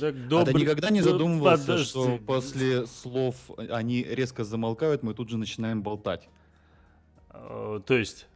Итак, А добрый- ты никогда не задумывался, подожди. что после слов они резко замолкают, мы тут же начинаем болтать? Э, То есть,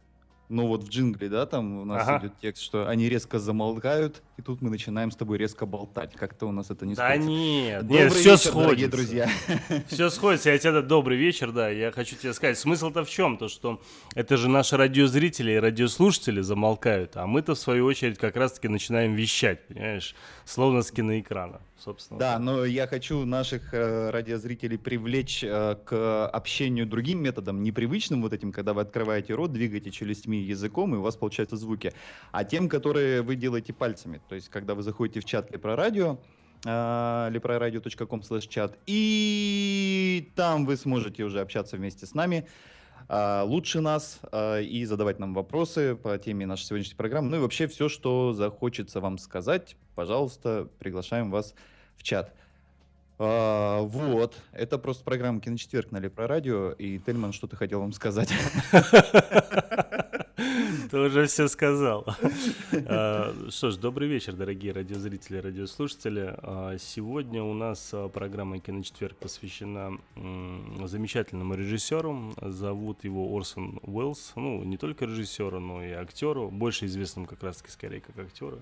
Ну вот в джингле, да, там у нас Ага. идет текст, что они резко замолкают, и тут мы начинаем с тобой резко болтать. Как-то у нас это не да сходится. нет, Добрый нет, все вечер, сходится. друзья. Все сходится. Я тебе добрый вечер, да. Я хочу тебе сказать, смысл-то в чем? То, что это же наши радиозрители и радиослушатели замолкают, а мы-то в свою очередь как раз-таки начинаем вещать, понимаешь, словно с киноэкрана, собственно. Да, но я хочу наших э, радиозрителей привлечь э, к общению другим методом, непривычным вот этим, когда вы открываете рот, двигаете челюстьми языком, и у вас получаются звуки, а тем, которые вы делаете пальцами. То есть, когда вы заходите в чат Лепрорадио, э, leproradio.com slash чат, и там вы сможете уже общаться вместе с нами, лучше нас а, и задавать нам вопросы по теме нашей сегодняшней программы. Ну и вообще все, что захочется вам сказать, пожалуйста, приглашаем вас в чат. А, вот, это просто программа «Киночетверг» на Лепрорадио, и Тельман, что ты хотел вам сказать? Ты уже все сказал. А, Что ж, добрый вечер, дорогие радиозрители, радиослушатели. А, Сегодня у нас а, программа «Киночетверг» посвящена замечательному режиссеру. Зовут его Орсон Уэллс. Ну, не только режиссеру, но и актеру. Больше известным как раз-таки скорее как актеру.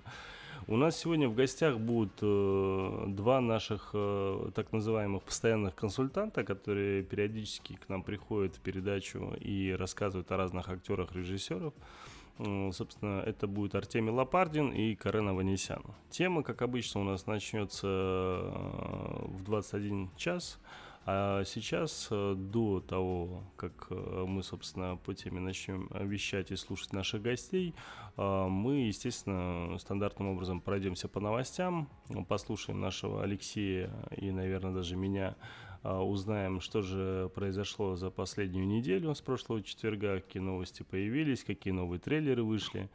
У нас сегодня в гостях будут э, два наших э, так называемых постоянных консультанта, которые периодически к нам приходят в передачу и рассказывают о разных актерах, режиссерах. М, Собственно, это будет Артемий Лопардин и Карен Аванесян. Тема, как обычно, у нас начнется э, в 21 час. А сейчас, э, до того, как э, мы, собственно, по теме начнем э, вещать и слушать наших гостей, э, мы, естественно, стандартным образом пройдемся по новостям, послушаем нашего Алексея и, наверное, даже меня, э, узнаем, что же произошло за последнюю неделю с прошлого четверга, какие новости появились, какие новые трейлеры вышли.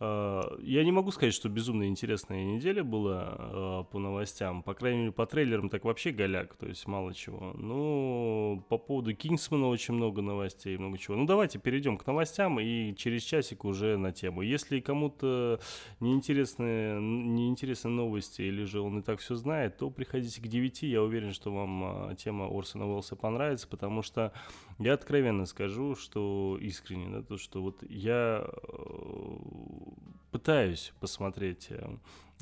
Э, Я не могу сказать, что безумно интересная неделя была э, по новостям. По крайней мере, по трейлерам так вообще голяк, то есть мало чего. Ну, по поводу Кингсмана очень много новостей, много чего. Ну, давайте перейдем к новостям и через часик уже на тему. Если кому-то неинтересны, неинтересны новости или же он и так все знает, то приходите к 9. Я уверен, что вам э, тема Орсона Уэллса понравится, потому что я откровенно скажу, что искренне, да, то, что вот я э, пытаюсь посмотреть, э,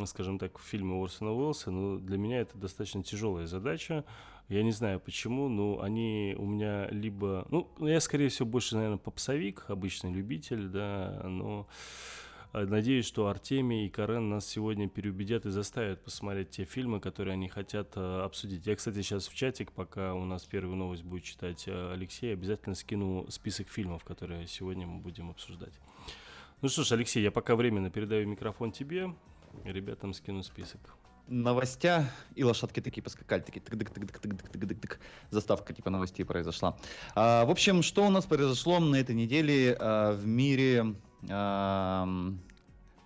скажем так, фильмы Орсона Уэллса, но для меня это достаточно тяжелая задача. Я не знаю почему, но они у меня либо... Ну, я, скорее всего, больше, наверное, попсовик, обычный любитель, да, но надеюсь, что Артемий и Карен нас сегодня переубедят и заставят посмотреть те фильмы, которые они хотят э, обсудить. Я, кстати, сейчас в чатик, пока у нас первую новость будет читать э, Алексей, обязательно скину список фильмов, которые сегодня мы будем обсуждать. Ну что ж, Алексей, я пока временно передаю микрофон тебе, ребятам скину список. Новостя, и лошадки такие поскакали, такие тык-дык-тык-дык-тык-дык-тык-дык. Заставка типа новостей произошла. А, в общем, что у нас произошло на этой неделе а, в мире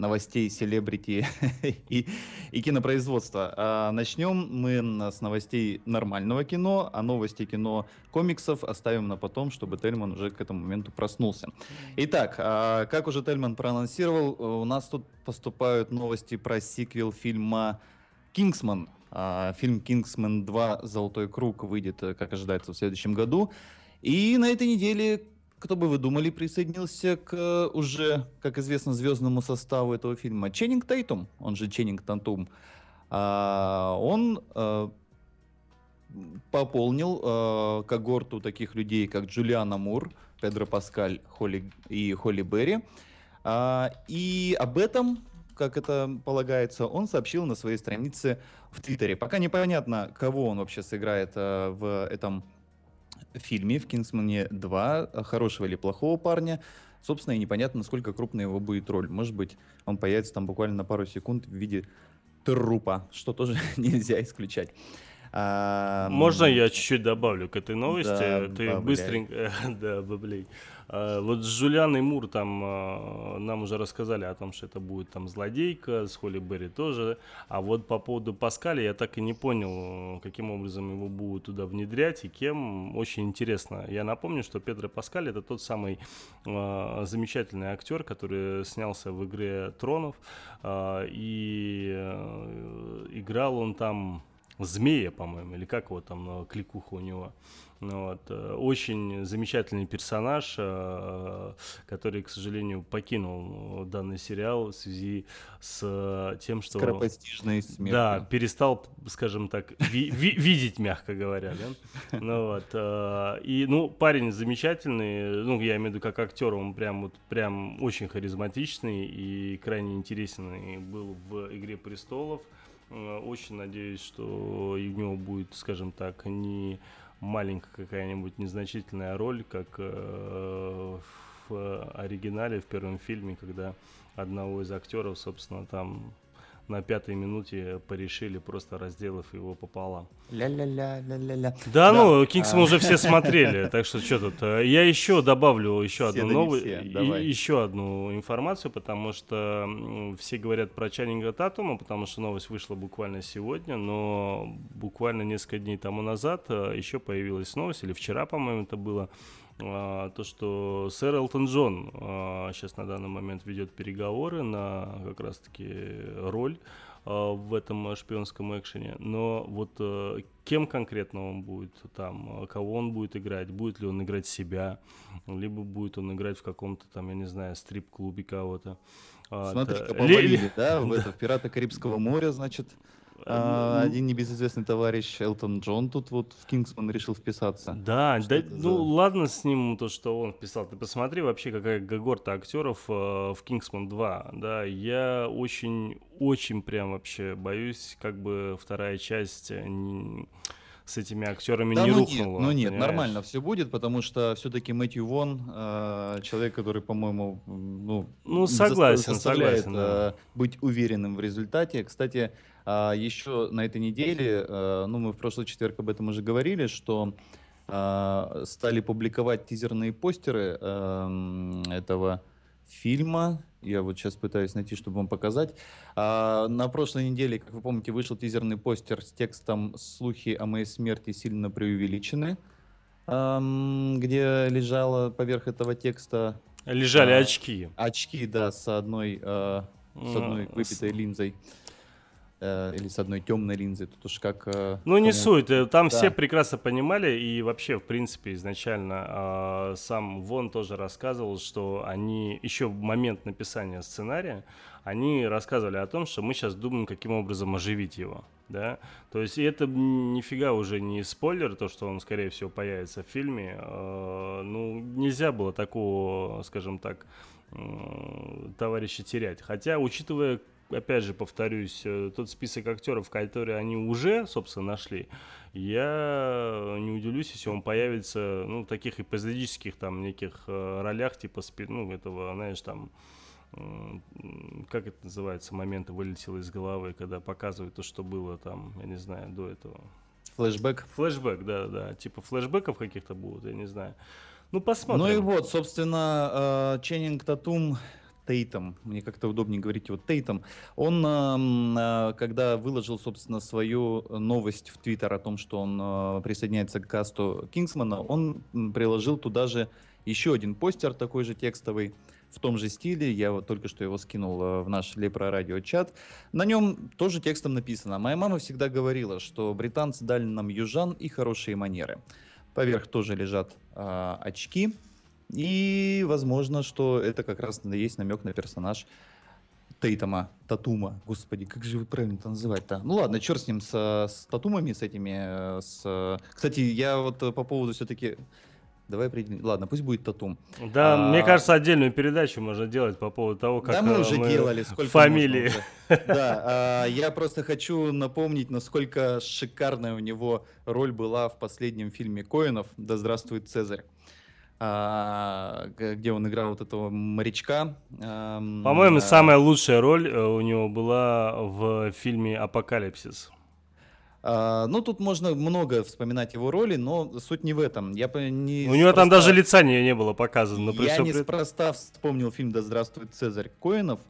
новостей, селебрити и, и кинопроизводства. А, начнем мы с новостей нормального кино, а новости кино комиксов оставим на потом, чтобы Тельман уже к этому моменту проснулся. Итак, а, как уже Тельман проанонсировал, э, у нас тут поступают новости про сиквел фильма «Кингсман». А, Фильм «Кингсман 2. Золотой круг» выйдет, э, как ожидается, в следующем году. И на этой неделе, кто бы вы думали, присоединился к э, уже, как известно, звездному составу этого фильма Ченнинг Тейтум, он же Ченнинг Тантум. А, Он э, пополнил э, когорту таких людей, как Джулиана Мур, Педро Паскаль Холли, и Холли Берри. А, и об этом, как это полагается, он сообщил на своей странице в Твиттере. Пока непонятно, кого он вообще сыграет э, в этом фильме, в «Кингсмане 2», э, хорошего или плохого парня. Собственно, и непонятно, насколько крупная его будет роль. Может быть, он появится там буквально на пару секунд в виде трупа, что тоже нельзя исключать. А, Можно я чуть-чуть добавлю к этой новости? Да, Ты бабляй. быстренько... да, баблей. А, вот с Жулианой Мур там а, нам уже рассказали о том, что это будет там злодейка, с Холли Берри тоже. А вот по поводу Паскаля я так и не понял, каким образом его будут туда внедрять и кем. Очень интересно. Я напомню, что Педро Паскаль это тот самый замечательный актер, который снялся в игре Тронов. и э, играл он там змея, по-моему, или как его там, кликуха у него. Ну, вот. э, Очень замечательный персонаж, э, который, к сожалению, покинул данный сериал в связи с тем, что... Скоропостижной смертью. Да, перестал, скажем так, ви- ви- видеть, мягко говоря, да. Ну вот. э, И, ну, парень замечательный, ну, я имею в виду как актер, он прям вот прям очень харизматичный и крайне интересный был в «Игре престолов». Очень надеюсь, что у него будет, скажем так, не маленькая какая-нибудь незначительная роль, как э, в оригинале, в первом фильме, когда одного из актеров, собственно, там на пятой минуте порешили, просто разделав его пополам. Ля-ля-ля, ля-ля-ля. Да, ну, а. Кингс мы уже все смотрели, так что что тут. э, Я еще добавлю еще Все, одну да давай. еще одну информацию, потому что все говорят про Чаннинга Татума, потому что новость вышла буквально сегодня, но буквально несколько дней тому назад э, еще появилась новость, или вчера, по-моему, это было, а, то, что сэр Элтон Джон сейчас на данный момент ведет переговоры на как раз-таки роль а, в этом шпионском экшене. Но вот э, кем конкретно он будет там, кого он будет играть, будет ли он играть себя, либо будет он играть в каком-то там, я не знаю, стрип-клубе кого-то. А, Смотри-ка, это- повалили, Ли- да, в это, в «Пираты Карибского моря», значит, а, ну, один небезызвестный товарищ Элтон Джон тут вот в «Кингсман» решил вписаться. Да, Что да, ну за- ладно с ним то, что он вписал. Ты посмотри вообще, какая когорта актеров э, в Кингсман 2. Да, я очень, очень прям вообще боюсь, как бы вторая часть э, не- с этими актерами Да, не ну нет, рухнула. ну нет, понимаешь? нормально все будет, потому что все-таки Мэтью Вон, э, человек, который, по-моему, ну, Ну, согласен, заставляет, согласен, да. э, быть уверенным в результате. Кстати, а, еще на этой неделе, э, ну, мы в прошлый четверг об этом уже говорили, что а, стали публиковать тизерные постеры эм, этого фильма. Я вот сейчас пытаюсь найти, чтобы вам показать. А, на прошлой неделе, как вы помните, вышел тизерный постер с текстом «Слухи о моей смерти сильно преувеличены», ам, где лежало поверх этого текста Лежали а, очки. очки, да, с одной, э, с одной выпитой линзой. Э, или с одной темной линзой. Тут уж как... э, Ну, не кому- суть, э, там Да. все прекрасно понимали, и вообще, в принципе, изначально а, сам Вон тоже рассказывал, что они еще в момент написания сценария, они рассказывали о том, что мы сейчас думаем, каким образом оживить его, да, то есть и это нифига уже не спойлер, то, что он, скорее всего, появится в фильме, а, ну, нельзя было такого, скажем так, товарища терять, хотя, учитывая опять же, повторюсь, э, тот список актеров, которые они уже, собственно, нашли, я не удивлюсь, если он появится, ну, в таких эпизодических там неких э, ролях, типа, ну, этого, знаешь, там, как это называется, моменты вылетело из головы, когда показывают то, что было там, я не знаю, до этого. Флэшбэк. Флэшбэк, да-да, типа флэшбэков каких-то будут, я не знаю. Ну, посмотрим. Ну и вот, собственно, э, Ченнинг Татум Тейтом, мне как-то удобнее говорить его Тейтом, он, эм, э, когда выложил, собственно, свою новость в Твиттер о том, что он э, присоединяется к касту Кингсмана, он приложил туда же еще один постер такой же текстовый, в том же стиле, я вот только что его скинул э, в наш Лепро Радио чат. На нем тоже текстом написано. Моя мама всегда говорила, что британцы дали нам южан и хорошие манеры. Поверх тоже лежат а, очки. И возможно, что это как раз есть намек на персонаж Тейтома, Татума. Господи, как же его правильно это называть-то? Ну ладно, черт с ним, с, с Татумами, с этими. э, С... Кстати, я вот э, по поводу все-таки... Давай определим. Ладно, пусть будет Татум. Да, А, мне кажется, отдельную передачу можно делать по поводу того, как да, мы э, уже делали. Сколько фамилии. Да, а, я просто хочу напомнить, насколько шикарная у него роль была в последнем фильме Коинов «Да здравствует Цезарь». А, где он играл вот этого морячка. По-моему, а... самая лучшая роль э, у него была в фильме «Апокалипсис». А, ну, тут можно много вспоминать его роли, но суть не в этом. Я не У него там даже лица не, не было показано. Я неспроста вспомнил фильм «Да здравствует Цезарь Коинов»,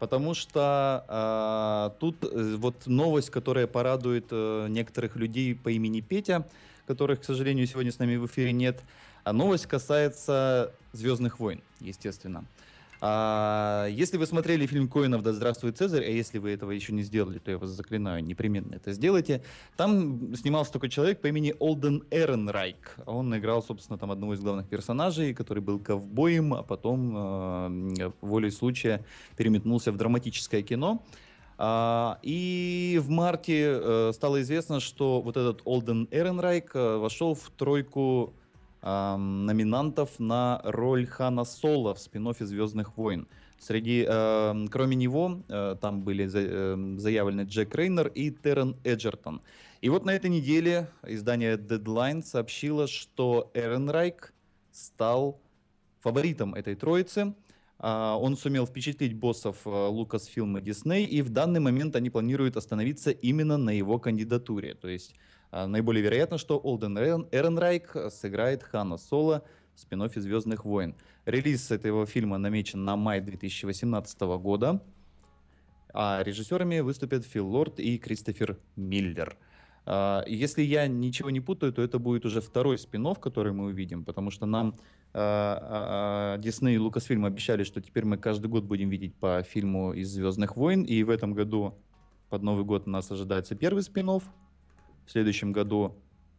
потому что а, тут э, вот новость, которая порадует некоторых людей по имени Петя, которых, к сожалению, сегодня с нами в эфире нет – а новость касается Звездных войн, естественно. А, если вы смотрели фильм Коинов «Да здравствует Цезарь», а если вы этого еще не сделали, то я вас заклинаю, непременно это сделайте. Там снимался такой человек по имени Олден Эренрайк. Он играл, собственно, там одного из главных персонажей, который был ковбоем, а потом э, волей случая переметнулся в драматическое кино. Uh, и в марте uh, стало известно, что вот этот Олден Эренрайк uh, вошел в тройку номинантов на роль Хана Соло в спин «Звездных войн». Среди, э, кроме него, э, там были за, э, заявлены Джек Рейнер и Террен Эджертон. И вот на этой неделе издание Deadline сообщило, что Эрен Райк стал фаворитом этой троицы. Uh, он сумел впечатлить боссов Lucasfilm и Disney, и в данный момент они планируют остановиться именно на его кандидатуре. То есть а, наиболее вероятно, что Олден Эренрайк сыграет Хана Соло в спин «Звездных войн». Релиз этого фильма намечен на май 2018 года, а режиссерами выступят Фил Лорд и Кристофер Миллер. А, если я ничего не путаю, то это будет уже второй спин который мы увидим, потому что нам Дисней и Лукасфильм обещали, что теперь мы каждый год будем видеть по фильму из «Звездных войн», и в этом году под Новый год нас ожидается первый спин следующем году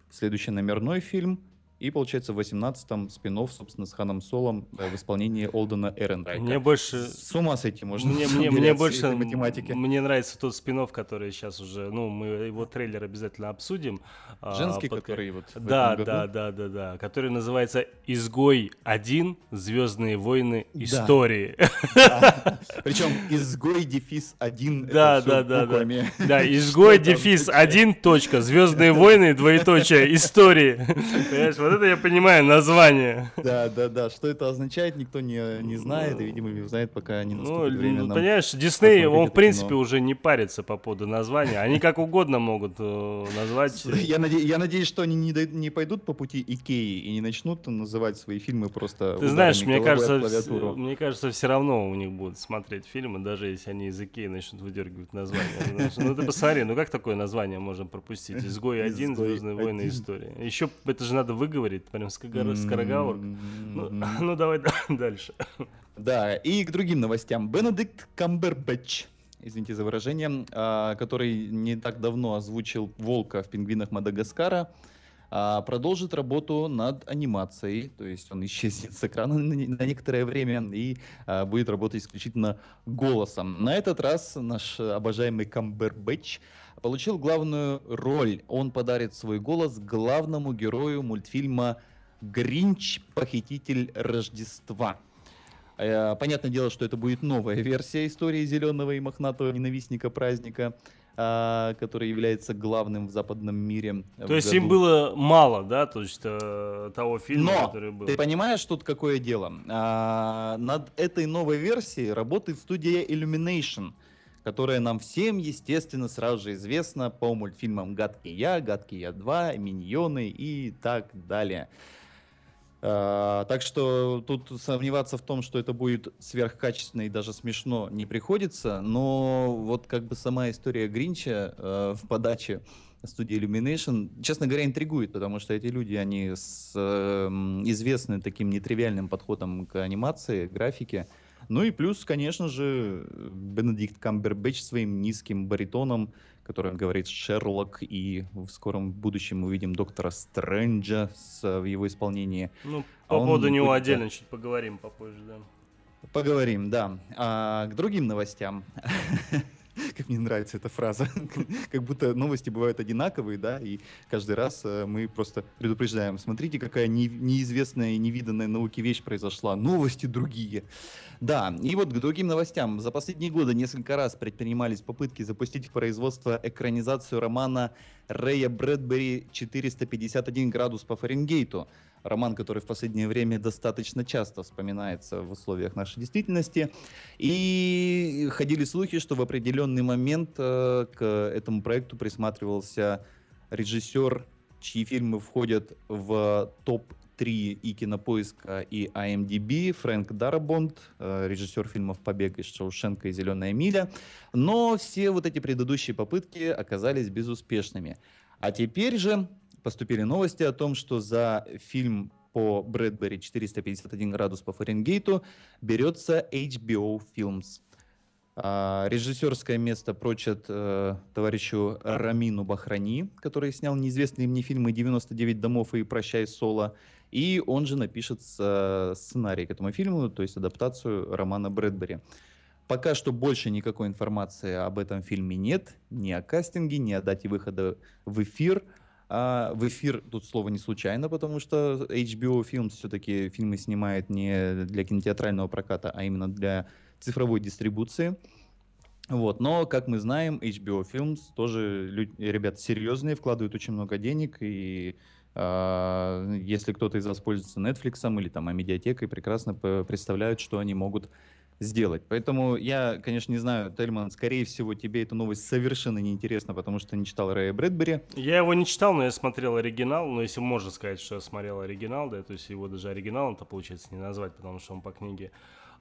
следующий номерной фильм, и, получается, в 18-м спин собственно, с Ханом Солом да, в исполнении Олдена Эренрайка. Мне больше... С ума сойти можно. Мне, мне, мне больше... Математики. Мне нравится тот спин который сейчас уже... Ну, мы его трейлер обязательно обсудим. А, Женский, а, который вот Да, да, да, да, да. Который называется «Изгой 1. Звездные войны. Истории». Причем «Изгой дефис 1». Да, да, да, да. Да, «Изгой дефис 1. Точка. Звездные войны. Двоеточие. Истории». Понимаешь, вот это я понимаю название. Да, да, да. Что это означает, никто не, не знает, и, видимо, не узнает, пока не наступит ну, время. Ну, понимаешь, Дисней, он, в принципе, кино. уже не парится по поводу названия. Они как угодно могут э, назвать. Я, наде... я надеюсь, что они не, не пойдут по пути Икеи и не начнут называть свои фильмы просто Ты знаешь, мне кажется, мне кажется, все равно у них будут смотреть фильмы, даже если они из Икеи начнут выдергивать название. Ну ты посмотри, ну как такое название можно пропустить? Изгой один, Звездные войны, история. Еще это же надо выговорить говорит, прям скороговорка. Ну, ну давай дальше. Да, и к другим новостям. Бенедикт Камбербэтч, извините за выражение, а, который не так давно озвучил Волка в «Пингвинах Мадагаскара», а, продолжит работу над анимацией, то есть он исчезнет с экрана на некоторое время и а, будет работать исключительно голосом. На этот раз наш обожаемый Камбербэтч получил главную роль. Он подарит свой голос главному герою мультфильма «Гринч. Похититель Рождества». Э, понятное дело, что это будет новая версия истории зеленого и мохнатого ненавистника праздника, а, который является главным в западном мире. То есть году. им было мало, да, то есть э, того фильма, Но, который был. Ты понимаешь, тут какое дело? А, над этой новой версией работает студия Illumination которая нам всем, естественно, сразу же известна по мультфильмам «Гадкий я», «Гадкий я 2», «Миньоны» и так далее. Uh, так что тут сомневаться в том, что это будет сверхкачественно и даже смешно, не приходится. Но вот как бы сама история Гринча uh, в подаче студии Illumination, честно говоря, интригует, потому что эти люди, они с, uh, известны таким нетривиальным подходом к анимации, графике. Ну и плюс, конечно же, Бенедикт Камбербэтч своим низким баритоном, который говорит Шерлок, и в скором будущем мы увидим Доктора Стрэнджа с, в его исполнении. Ну, по а поводу него будет... отдельно чуть поговорим попозже, да. Поговорим, да. А, к другим новостям. как мне нравится эта фраза, как будто новости бывают одинаковые, да, и каждый раз э, мы просто предупреждаем, смотрите, какая неизвестная и невиданная науке вещь произошла, новости другие. Да, и вот к другим новостям. За последние годы несколько раз предпринимались попытки запустить в производство экранизацию романа Рэя Брэдбери «451 градус по Фаренгейту». Роман, который в последнее время достаточно часто вспоминается в условиях нашей действительности. И ходили слухи, что в определенный момент э, к этому проекту присматривался режиссер, чьи фильмы входят в топ 3 и Кинопоиска, и IMDb, Фрэнк Дарабонд, э, режиссер фильмов «Побег из Шоушенка» и «Зеленая миля». Но все вот эти предыдущие попытки оказались безуспешными. А теперь же поступили новости о том, что за фильм по Брэдбери 451 градус по Фаренгейту берется HBO Films. А, режиссерское место прочат э, товарищу Рамину Бахрани, который снял неизвестные мне фильмы «99 домов» и «Прощай, Соло». И он же напишет сценарий к этому фильму, то есть адаптацию романа Брэдбери. Пока что больше никакой информации об этом фильме нет, ни о кастинге, ни о дате выхода в эфир. А в эфир тут слово не случайно, потому что HBO Films все-таки фильмы снимает не для кинотеатрального проката, а именно для цифровой дистрибуции. Вот. Но, как мы знаем, HBO Films тоже люди, ребята серьезные, вкладывают очень много денег, и если кто-то из вас пользуется Netflix или там медиатекой, прекрасно представляют, что они могут сделать. Поэтому я, конечно, не знаю, Тельман, скорее всего, тебе эта новость совершенно неинтересна, потому что не читал Рэя Брэдбери. Я его не читал, но я смотрел оригинал, но если можно сказать, что я смотрел оригинал, да, то есть его даже оригиналом то получается не назвать, потому что он по книге.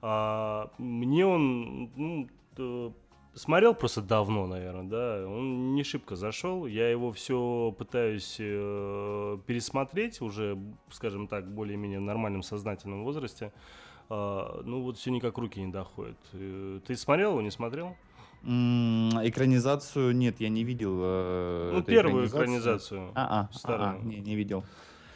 А, мне он ну, смотрел просто давно, наверное, да, он не шибко зашел, я его все пытаюсь э, пересмотреть уже, скажем так, более-менее в нормальном сознательном возрасте, а, ну вот все никак руки не доходят. Э, ты смотрел его, не смотрел? экранизацию нет, я не видел. Э, ну, первую экранизацию. А, а, старую. А, а, не, не видел.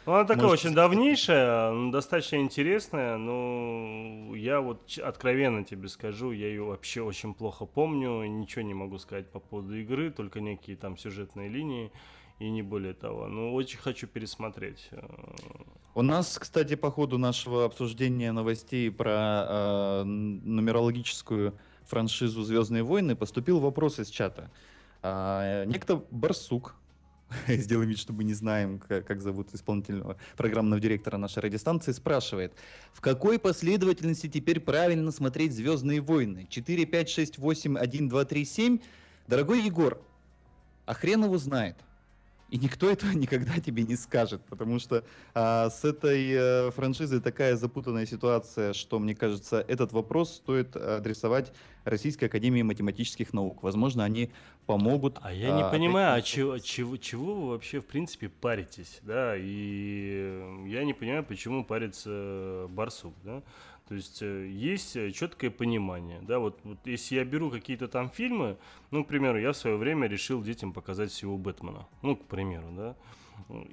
Ну, она такая Может, очень давнейшая, достаточно интересная, но я вот откровенно тебе скажу, я ее вообще очень плохо помню, ничего не могу сказать по поводу игры, только некие там сюжетные линии и не более того. Но очень хочу пересмотреть. Э, у нас, кстати, по ходу нашего обсуждения новостей про э, нумерологическую франшизу Звездные войны поступил вопрос из чата. А, некто Барсук, сделаем вид, что мы не знаем, как, как зовут исполнительного программного директора нашей радиостанции, спрашивает, в какой последовательности теперь правильно смотреть «Звездные войны»? 4, 5, 6, 8, 1, 2, 3, 7? Дорогой Егор, а хрен его знает. И никто этого никогда тебе не скажет, потому что а, с этой а, франшизой такая запутанная ситуация, что, мне кажется, этот вопрос стоит адресовать Российской Академии Математических Наук. Возможно, они помогут. А я не а, понимаю, а чего, чего, чего вы вообще, в принципе, паритесь, да? И я не понимаю, почему парится Барсук, да? То есть э, есть э, четкое понимание, да, вот, вот если я беру какие-то там фильмы, ну, к примеру, я в свое время решил детям показать всего Бэтмена, ну, к примеру, да,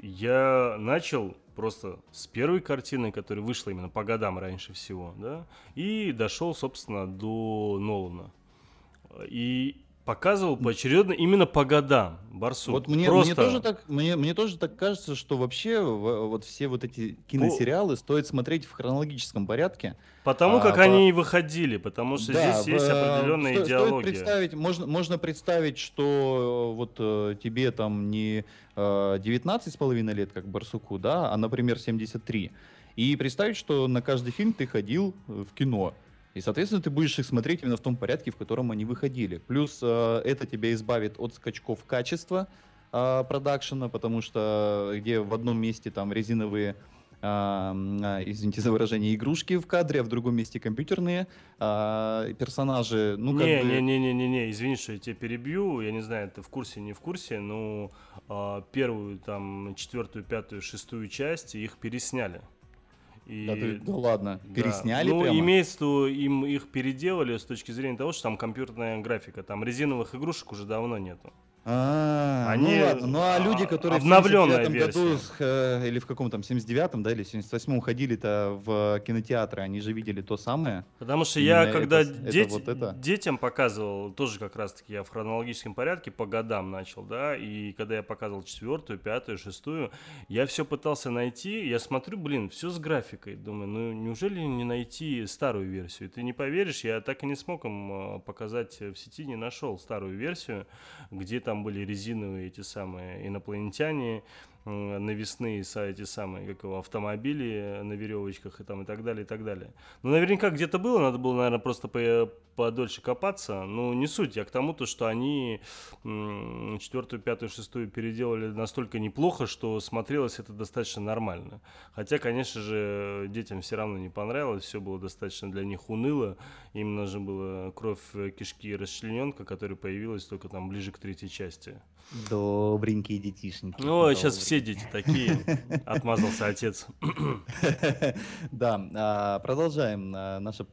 я начал просто с первой картины, которая вышла именно по годам раньше всего, да, и дошел, собственно, до Нолана. И показывал поочередно именно по годам Барсук. Вот мне, Просто... мне, тоже так, мне, мне тоже так кажется, что вообще вот все вот эти киносериалы по... стоит смотреть в хронологическом порядке. Потому а, как по... они выходили, потому что да, здесь есть определенная сто, идеология. Стоит представить, можно, можно представить, что вот э, тебе там не э, 19 с половиной лет, как Барсуку, да, а, например, 73. И представить, что на каждый фильм ты ходил в кино. И, соответственно, ты будешь их смотреть именно в том порядке, в котором они выходили. Плюс э, это тебя избавит от скачков качества э, продакшена, потому что где в одном месте там резиновые э, извините за выражение, игрушки в кадре, а в другом месте компьютерные э, персонажи. Ну, не, как не, бы... не, не, не, не, извини, что я тебя перебью, я не знаю, ты в курсе, не в курсе, но э, первую, там, четвертую, пятую, шестую часть их пересняли. И, да, ты, да ладно, пересняли да. Ну, прямо? имеется виду, им их переделали с точки зрения того, что там компьютерная графика, там резиновых игрушек уже давно нету. А, Они... ну ладно. Ну а люди, которые в 79 году э, или в каком там 79-м, да, или 78-м ходили-то в кинотеатры, они же видели то самое. Потому что я, когда это, деть, это вот это. детям показывал, тоже как раз-таки я в хронологическом порядке по годам начал, да, и когда я показывал четвертую, пятую, шестую, я все пытался найти, я смотрю, блин, все с графикой, думаю, ну неужели не найти старую версию? Ты не поверишь, я так и не смог им э, показать в сети, не нашел старую версию, где там там были резиновые эти самые инопланетяне, навесные эти самые, как его, автомобили на веревочках и там и так далее, и так далее. Ну, наверняка где-то было, надо было, наверное, просто по подольше копаться. Ну, не суть, я к тому, то, что они четвертую, пятую, шестую переделали настолько неплохо, что смотрелось это достаточно нормально. Хотя, конечно же, детям все равно не понравилось, все было достаточно для них уныло. Им нужно было кровь кишки и расчлененка, которая появилась только там ближе к третьей части. Добренькие детишники. Ну, сейчас все дети такие. Отмазался отец. Да, а, продолжаем а, наше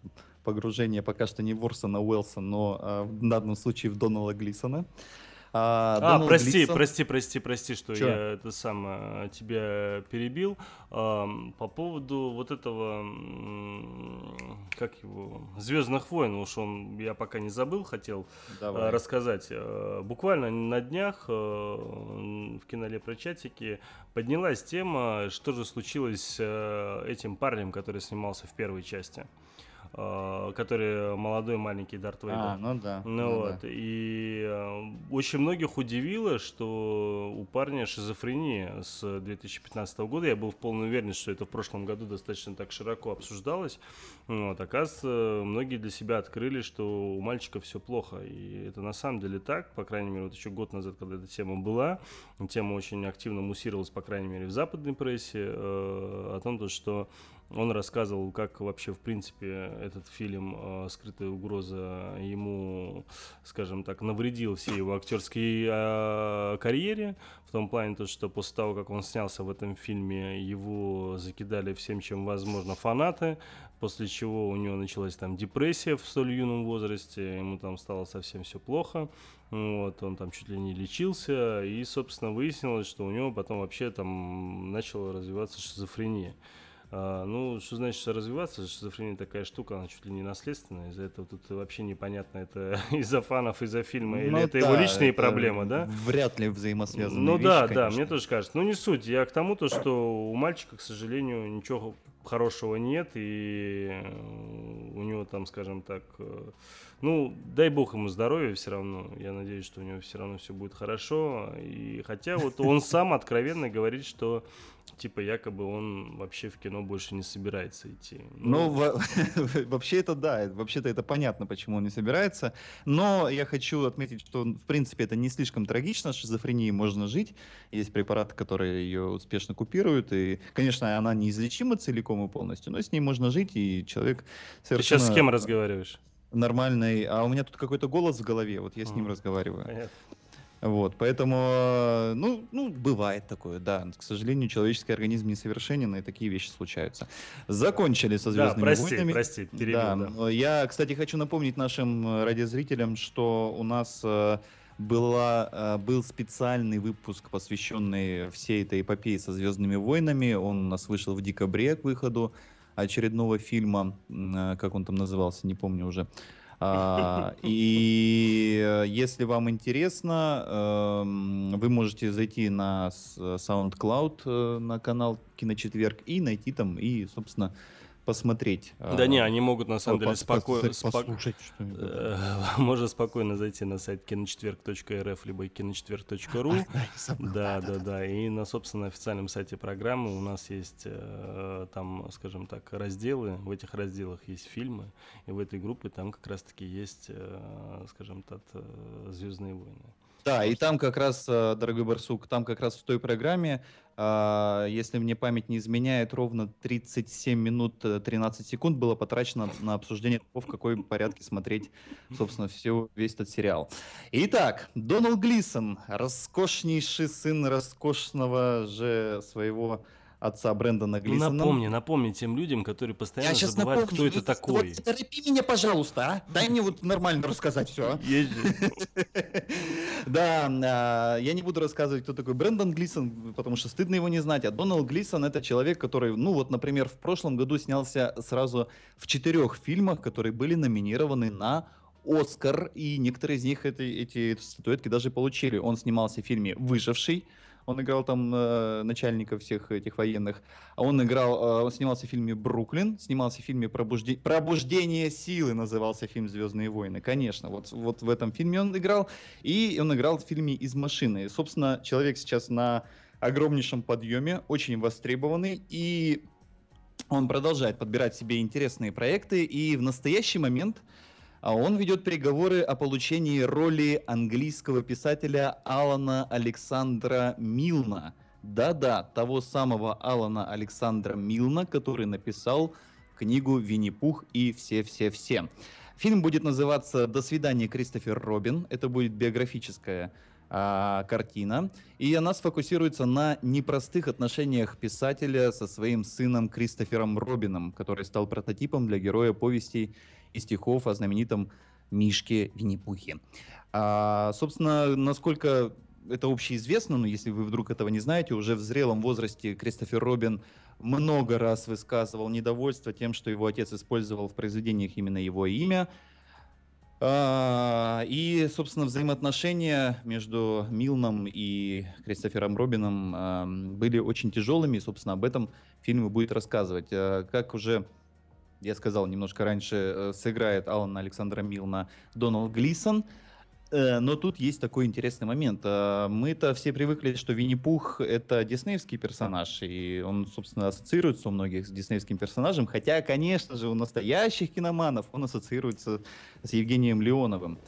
погружение пока что не в Орсона Уэллса, но а, в данном случае в Донала Глисона. А, а прости, Глисон... прости, прости, прости, что Чё? я это сам а, тебя перебил. А, по поводу вот этого, как его, Звездных войн, уж он, я пока не забыл, хотел а, рассказать. А, буквально на днях в кинолепрочатике поднялась тема, что же случилось с этим парнем, который снимался в первой части. Э, который молодой маленький Дарт Вейдер. А, ну да. Ну, ну вот. Да. И э, очень многих удивило, что у парня шизофрения с 2015 года. Я был в полной уверенности, что это в прошлом году достаточно так широко обсуждалось. Вот. Оказывается, многие для себя открыли, что у мальчика все плохо. И это на самом деле так. По крайней мере, вот еще год назад, когда эта тема была, тема очень активно муссировалась, по крайней мере, в западной прессе, э, о том, что он рассказывал, как вообще, в принципе, этот фильм э, «Скрытая угроза» ему, скажем так, навредил всей его актерской э, карьере. В том плане, то, что после того, как он снялся в этом фильме, его закидали всем, чем возможно, фанаты, после чего у него началась там депрессия в столь юном возрасте, ему там стало совсем все плохо. Вот, он там чуть ли не лечился, и, собственно, выяснилось, что у него потом вообще там начала развиваться шизофрения. А, ну, что значит развиваться? Шизофрения такая штука, она чуть ли не наследственная. Из-за этого тут вообще непонятно, это из-за фанов, из-за фильма, ну, или это да, его личные это проблемы, да? Вряд ли взаимосвязанные Ну вещи, да, конечно. да, мне тоже кажется. Ну не суть. Я к тому, то, что у мальчика, к сожалению, ничего хорошего нет, и э, у него там, скажем так, э, ну, дай бог ему здоровья все равно. Я надеюсь, что у него все равно все будет хорошо. И хотя вот он сам откровенно говорит, что типа якобы он вообще в кино больше не собирается идти. Ну, ну вообще это да, вообще-то это понятно, почему он не собирается. Но я хочу отметить, что в принципе это не слишком трагично, шизофренией можно жить. Есть препараты, которые ее успешно купируют, и, конечно, она неизлечима целиком и полностью, но с ней можно жить, и человек совершенно... Ты сейчас с кем разговариваешь? Нормальный. А у меня тут какой-то голос в голове, вот я с ним разговариваю. Понятно. Вот, поэтому, э, ну, ну, бывает такое, да. К сожалению, человеческий организм несовершенен, и такие вещи случаются. Закончили со «Звездными да, прости, войнами». прости, перебил, да. да. Я, кстати, хочу напомнить нашим э, радиозрителям, что у нас э, была, был специальный выпуск, посвященный всей этой эпопее со «Звездными войнами». Он у нас вышел в декабре к выходу очередного фильма, как он там назывался, не помню уже. А, и э, если вам интересно, эм, вы можете зайти на SoundCloud, э, на канал Киночетверг и найти там и, собственно, посмотреть. Да не, они могут на самом деле спокойно... Что-нибудь. Э, можно спокойно зайти на сайт киночетверг.рф либо киночетверг.ру. Да, да, да. И на, собственно, официальном сайте программы у нас есть э, там, скажем так, разделы. В этих разделах есть фильмы. И в этой группе там как раз-таки есть, э, скажем так, «Звездные войны». Да, и там как раз, э, дорогой Барсук, там как раз в той программе, а, если мне память не изменяет, ровно 37 минут 13 э, секунд было потрачено на обсуждение того, в какой порядке смотреть, собственно, все, весь этот сериал. Итак, Доналд Глисон, роскошнейший сын роскошного же своего отца Брэндона Глисона. Напомни, напомни тем людям, которые постоянно Я забывают, напомню, кто это такой. Вот, торопи меня, пожалуйста, а? Дай мне вот нормально рассказать все. Да, а, я не буду рассказывать, кто такой Брэндон Глисон, потому что стыдно его не знать. А Доналд Глисон это человек, который, ну вот, например, в прошлом году снялся сразу в четырех фильмах, которые были номинированы на Оскар, и некоторые из них эти, эти статуэтки даже получили. Он снимался в фильме «Выживший», Он играл там э, начальника всех этих военных. А он играл, э, он снимался в фильме «Бруклин», снимался в фильме «Пробужде... «Пробуждение силы» назывался фильм «Звездные войны». Конечно, вот, вот в этом фильме он играл. И он играл в фильме «Из машины». Собственно, человек сейчас на огромнейшем подъеме, очень востребованный. И он продолжает подбирать себе интересные проекты. И в настоящий момент он ведет переговоры о получении роли английского писателя Алана Александра Милна. Да-да, того самого Алана Александра Милна, который написал книгу «Винни-Пух» и «Все-все-все». Фильм будет называться «До свидания, Кристофер Робин». Это будет биографическая а, картина, и она сфокусируется на непростых отношениях писателя со своим сыном Кристофером Робином, который стал прототипом для героя повестей и стихов о знаменитом Мишке Винни-Пухе. А, собственно, насколько это общеизвестно, но если вы вдруг этого не знаете, уже в зрелом возрасте Кристофер Робин много раз высказывал недовольство тем, что его отец использовал в произведениях именно его имя. А, и, собственно, взаимоотношения между Милном и Кристофером Робином а, были очень тяжелыми, и, собственно, об этом фильм будет рассказывать. А, как уже я сказал немножко раньше, э, сыграет Алан Александра Милна Доналд Глисон. Э, но тут есть такой интересный момент. Э, мы-то все привыкли, что Винни-Пух — это диснеевский персонаж, и он, собственно, ассоциируется у многих с диснеевским персонажем, хотя, конечно же, у настоящих киноманов он ассоциируется с Евгением Леоновым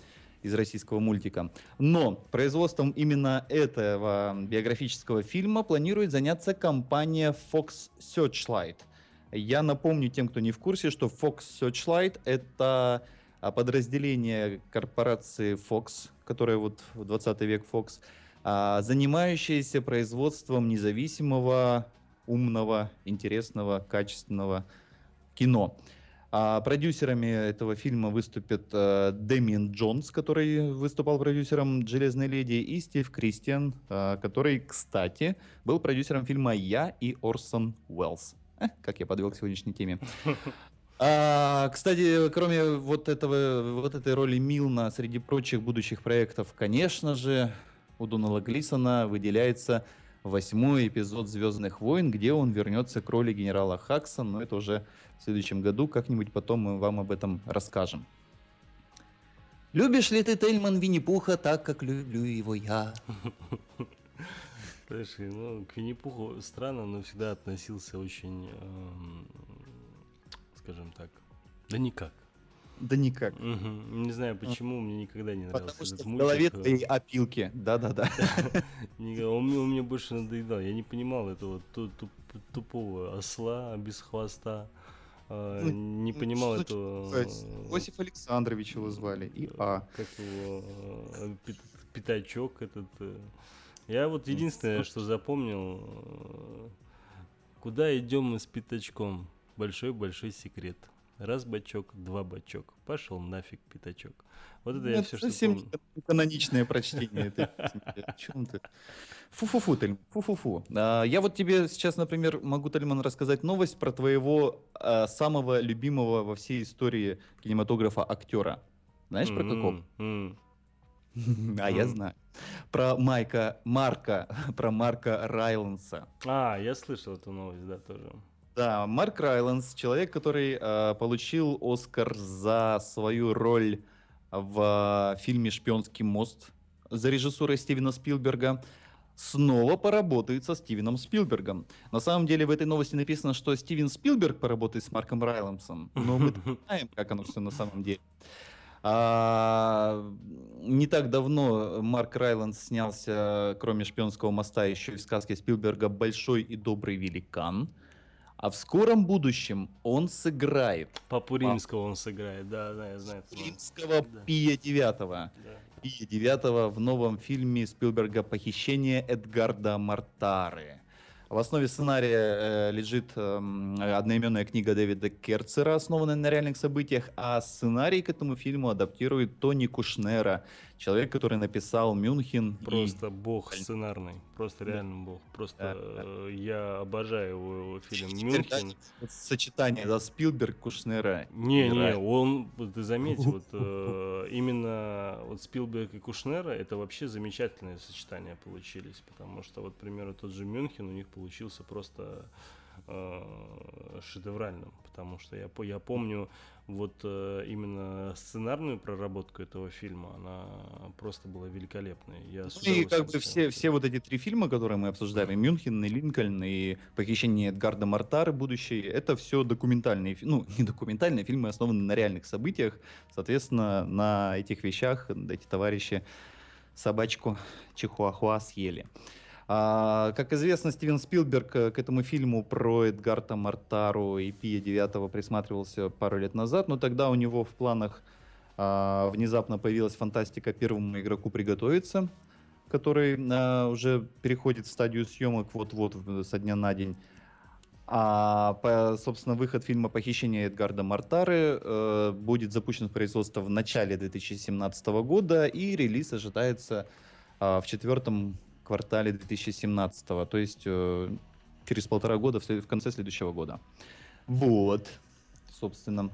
из российского мультика. Но производством именно этого биографического фильма планирует заняться компания Fox Searchlight — я напомню тем, кто не в курсе, что Fox Searchlight — это а, подразделение корпорации Fox, которая вот в 20 век Fox, а, занимающаяся производством независимого, умного, интересного, качественного кино. А продюсерами этого фильма выступят э, Джонс, который выступал продюсером «Железной леди», и Стив Кристиан, э, который, кстати, был продюсером фильма «Я и Орсон Уэллс». Как я подвел к сегодняшней теме. А, кстати, кроме вот, этого, вот этой роли Милна среди прочих будущих проектов, конечно же, у Донала Глисона выделяется восьмой эпизод «Звездных войн», где он вернется к роли генерала Хакса, но это уже в следующем году, как-нибудь потом мы вам об этом расскажем. Любишь ли ты Тельман Винни-Пуха так, как люблю его я? Слушай, ну, к Винни-Пуху странно, но всегда относился очень, эм, скажем так, да никак. Да никак. Угу. Не знаю почему, мне никогда не нравился Потому этот что мультик. в голове твои опилки. Да-да-да. Он мне, больше надоедал. Я не понимал этого тупого осла без хвоста. А, Ну, Не ну, понимал этого... значит Иосиф Александрович его звали. И А. Как его... э, Пятачок этот... э. Я вот единственное, что запомнил... э, Куда идем мы с пятачком? Большой-большой секрет. Раз бачок, два бачок. Пошел нафиг пятачок. Вот это я Ну, все, что совсем помню. каноничное прочтение этой. О чем ты? Фу-фу-фу, Тельман, фу-фу-фу. А, Я вот тебе сейчас, например, могу, Тельман, рассказать новость про твоего а, самого любимого во всей истории кинематографа актера. Знаешь, про какого? А я знаю. Про Майка, Марка, про Марка Райланса. А, я слышал эту новость, да, тоже. Да, Марк Райланс, человек, который э, получил Оскар за свою роль в э, фильме «Шпионский мост» за режиссурой Стивена Спилберга, снова поработает со Стивеном Спилбергом. На самом деле в этой новости написано, что Стивен Спилберг поработает с Марком Райлансом, но мы знаем, как оно все на самом деле. А, не так давно Марк Райландс снялся, кроме «Шпионского моста», еще и в сказке Спилберга «Большой и добрый великан». А в скором будущем он сыграет Папу Римского он сыграет, да, да, я знаю. римского Да. Пия Девятого. Да. Пия Девятого в новом фильме Спилберга «Похищение Эдгарда Мартары». В основе сценария э, лежит э, одноименная книга Дэвида Керцера, основанная на реальных событиях, а сценарий к этому фильму адаптирует Тони Кушнера, человек, который написал Мюнхен. Просто и... бог сценарный, просто реально бог. Просто да, да. Э, я обожаю его фильм Мюнхен. Сочетание, да, Спилберг, Кушнера. Не, не, он, ты заметь, вот э, именно вот Спилберг и Кушнера, это вообще замечательное сочетание получились, потому что вот, к примеру, тот же Мюнхен у них получился просто э, шедевральным, потому что я, я помню вот э, именно сценарную проработку этого фильма, она просто была великолепной. Я ну и как бы все, все вот эти три фильма, которые мы обсуждали, Мюнхен, и Линкольн и Похищение Эдгарда Мартары, будущее, это все документальные, ну не документальные фильмы, основаны на реальных событиях, соответственно, на этих вещах эти товарищи собачку Чихуахуа съели. А, как известно, Стивен Спилберг э, к этому фильму про Эдгарта Мартару и Пия Девятого присматривался пару лет назад, но тогда у него в планах а, внезапно появилась фантастика первому игроку приготовиться, который а, уже переходит в стадию съемок вот-вот со дня на день. А, по, собственно, выход фильма «Похищение Эдгарда Мартары» э, будет запущен в производство в начале 2017 года, и релиз ожидается э, в четвертом квартале 2017, то есть э, через полтора года, в, в конце следующего года. Вот, собственно.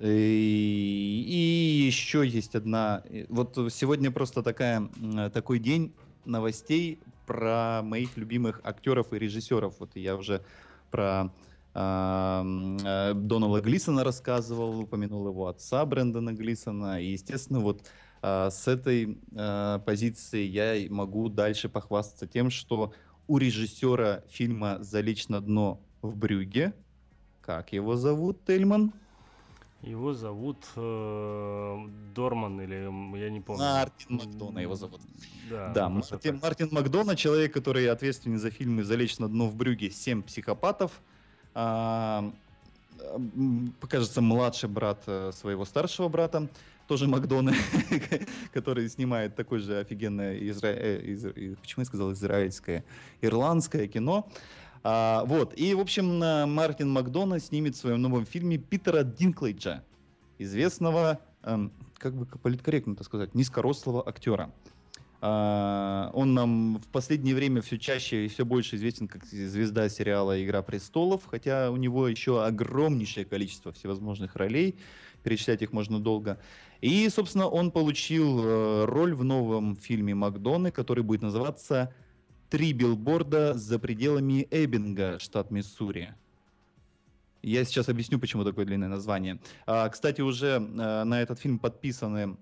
И, и еще есть одна... Вот сегодня просто такая, такой день новостей про моих любимых актеров и режиссеров. Вот я уже про э, Донала Глисона рассказывал, упомянул его отца Брэндона Глисона. И, естественно, вот а, с этой а, позиции я могу дальше похвастаться тем, что у режиссера фильма «Залечь на дно в Брюге», как его зовут, Тельман? Его зовут э, Дорман или я не помню. Мартин Макдона его зовут. Да, да Мартин, Мартин Макдона, человек, который ответственен за фильмы «Залечь на дно в брюге», «Семь психопатов». А, покажется младший брат э, своего старшего брата тоже Макдона, который снимает такое же офигенное, изра... э, из... почему я сказал израильское, ирландское кино. А, вот, и, в общем, Мартин Макдона снимет в своем новом фильме Питера Динклейджа, известного, эм, как бы политкорректно это сказать, низкорослого актера. Uh, он нам в последнее время все чаще и все больше известен как звезда сериала «Игра престолов», хотя у него еще огромнейшее количество всевозможных ролей, перечислять их можно долго. И, собственно, он получил э, роль в новом фильме Макдоны, который будет называться «Три билборда за пределами Эббинга, штат Миссури». Я сейчас объясню, почему такое длинное название. А, кстати, уже э, на этот фильм подписаны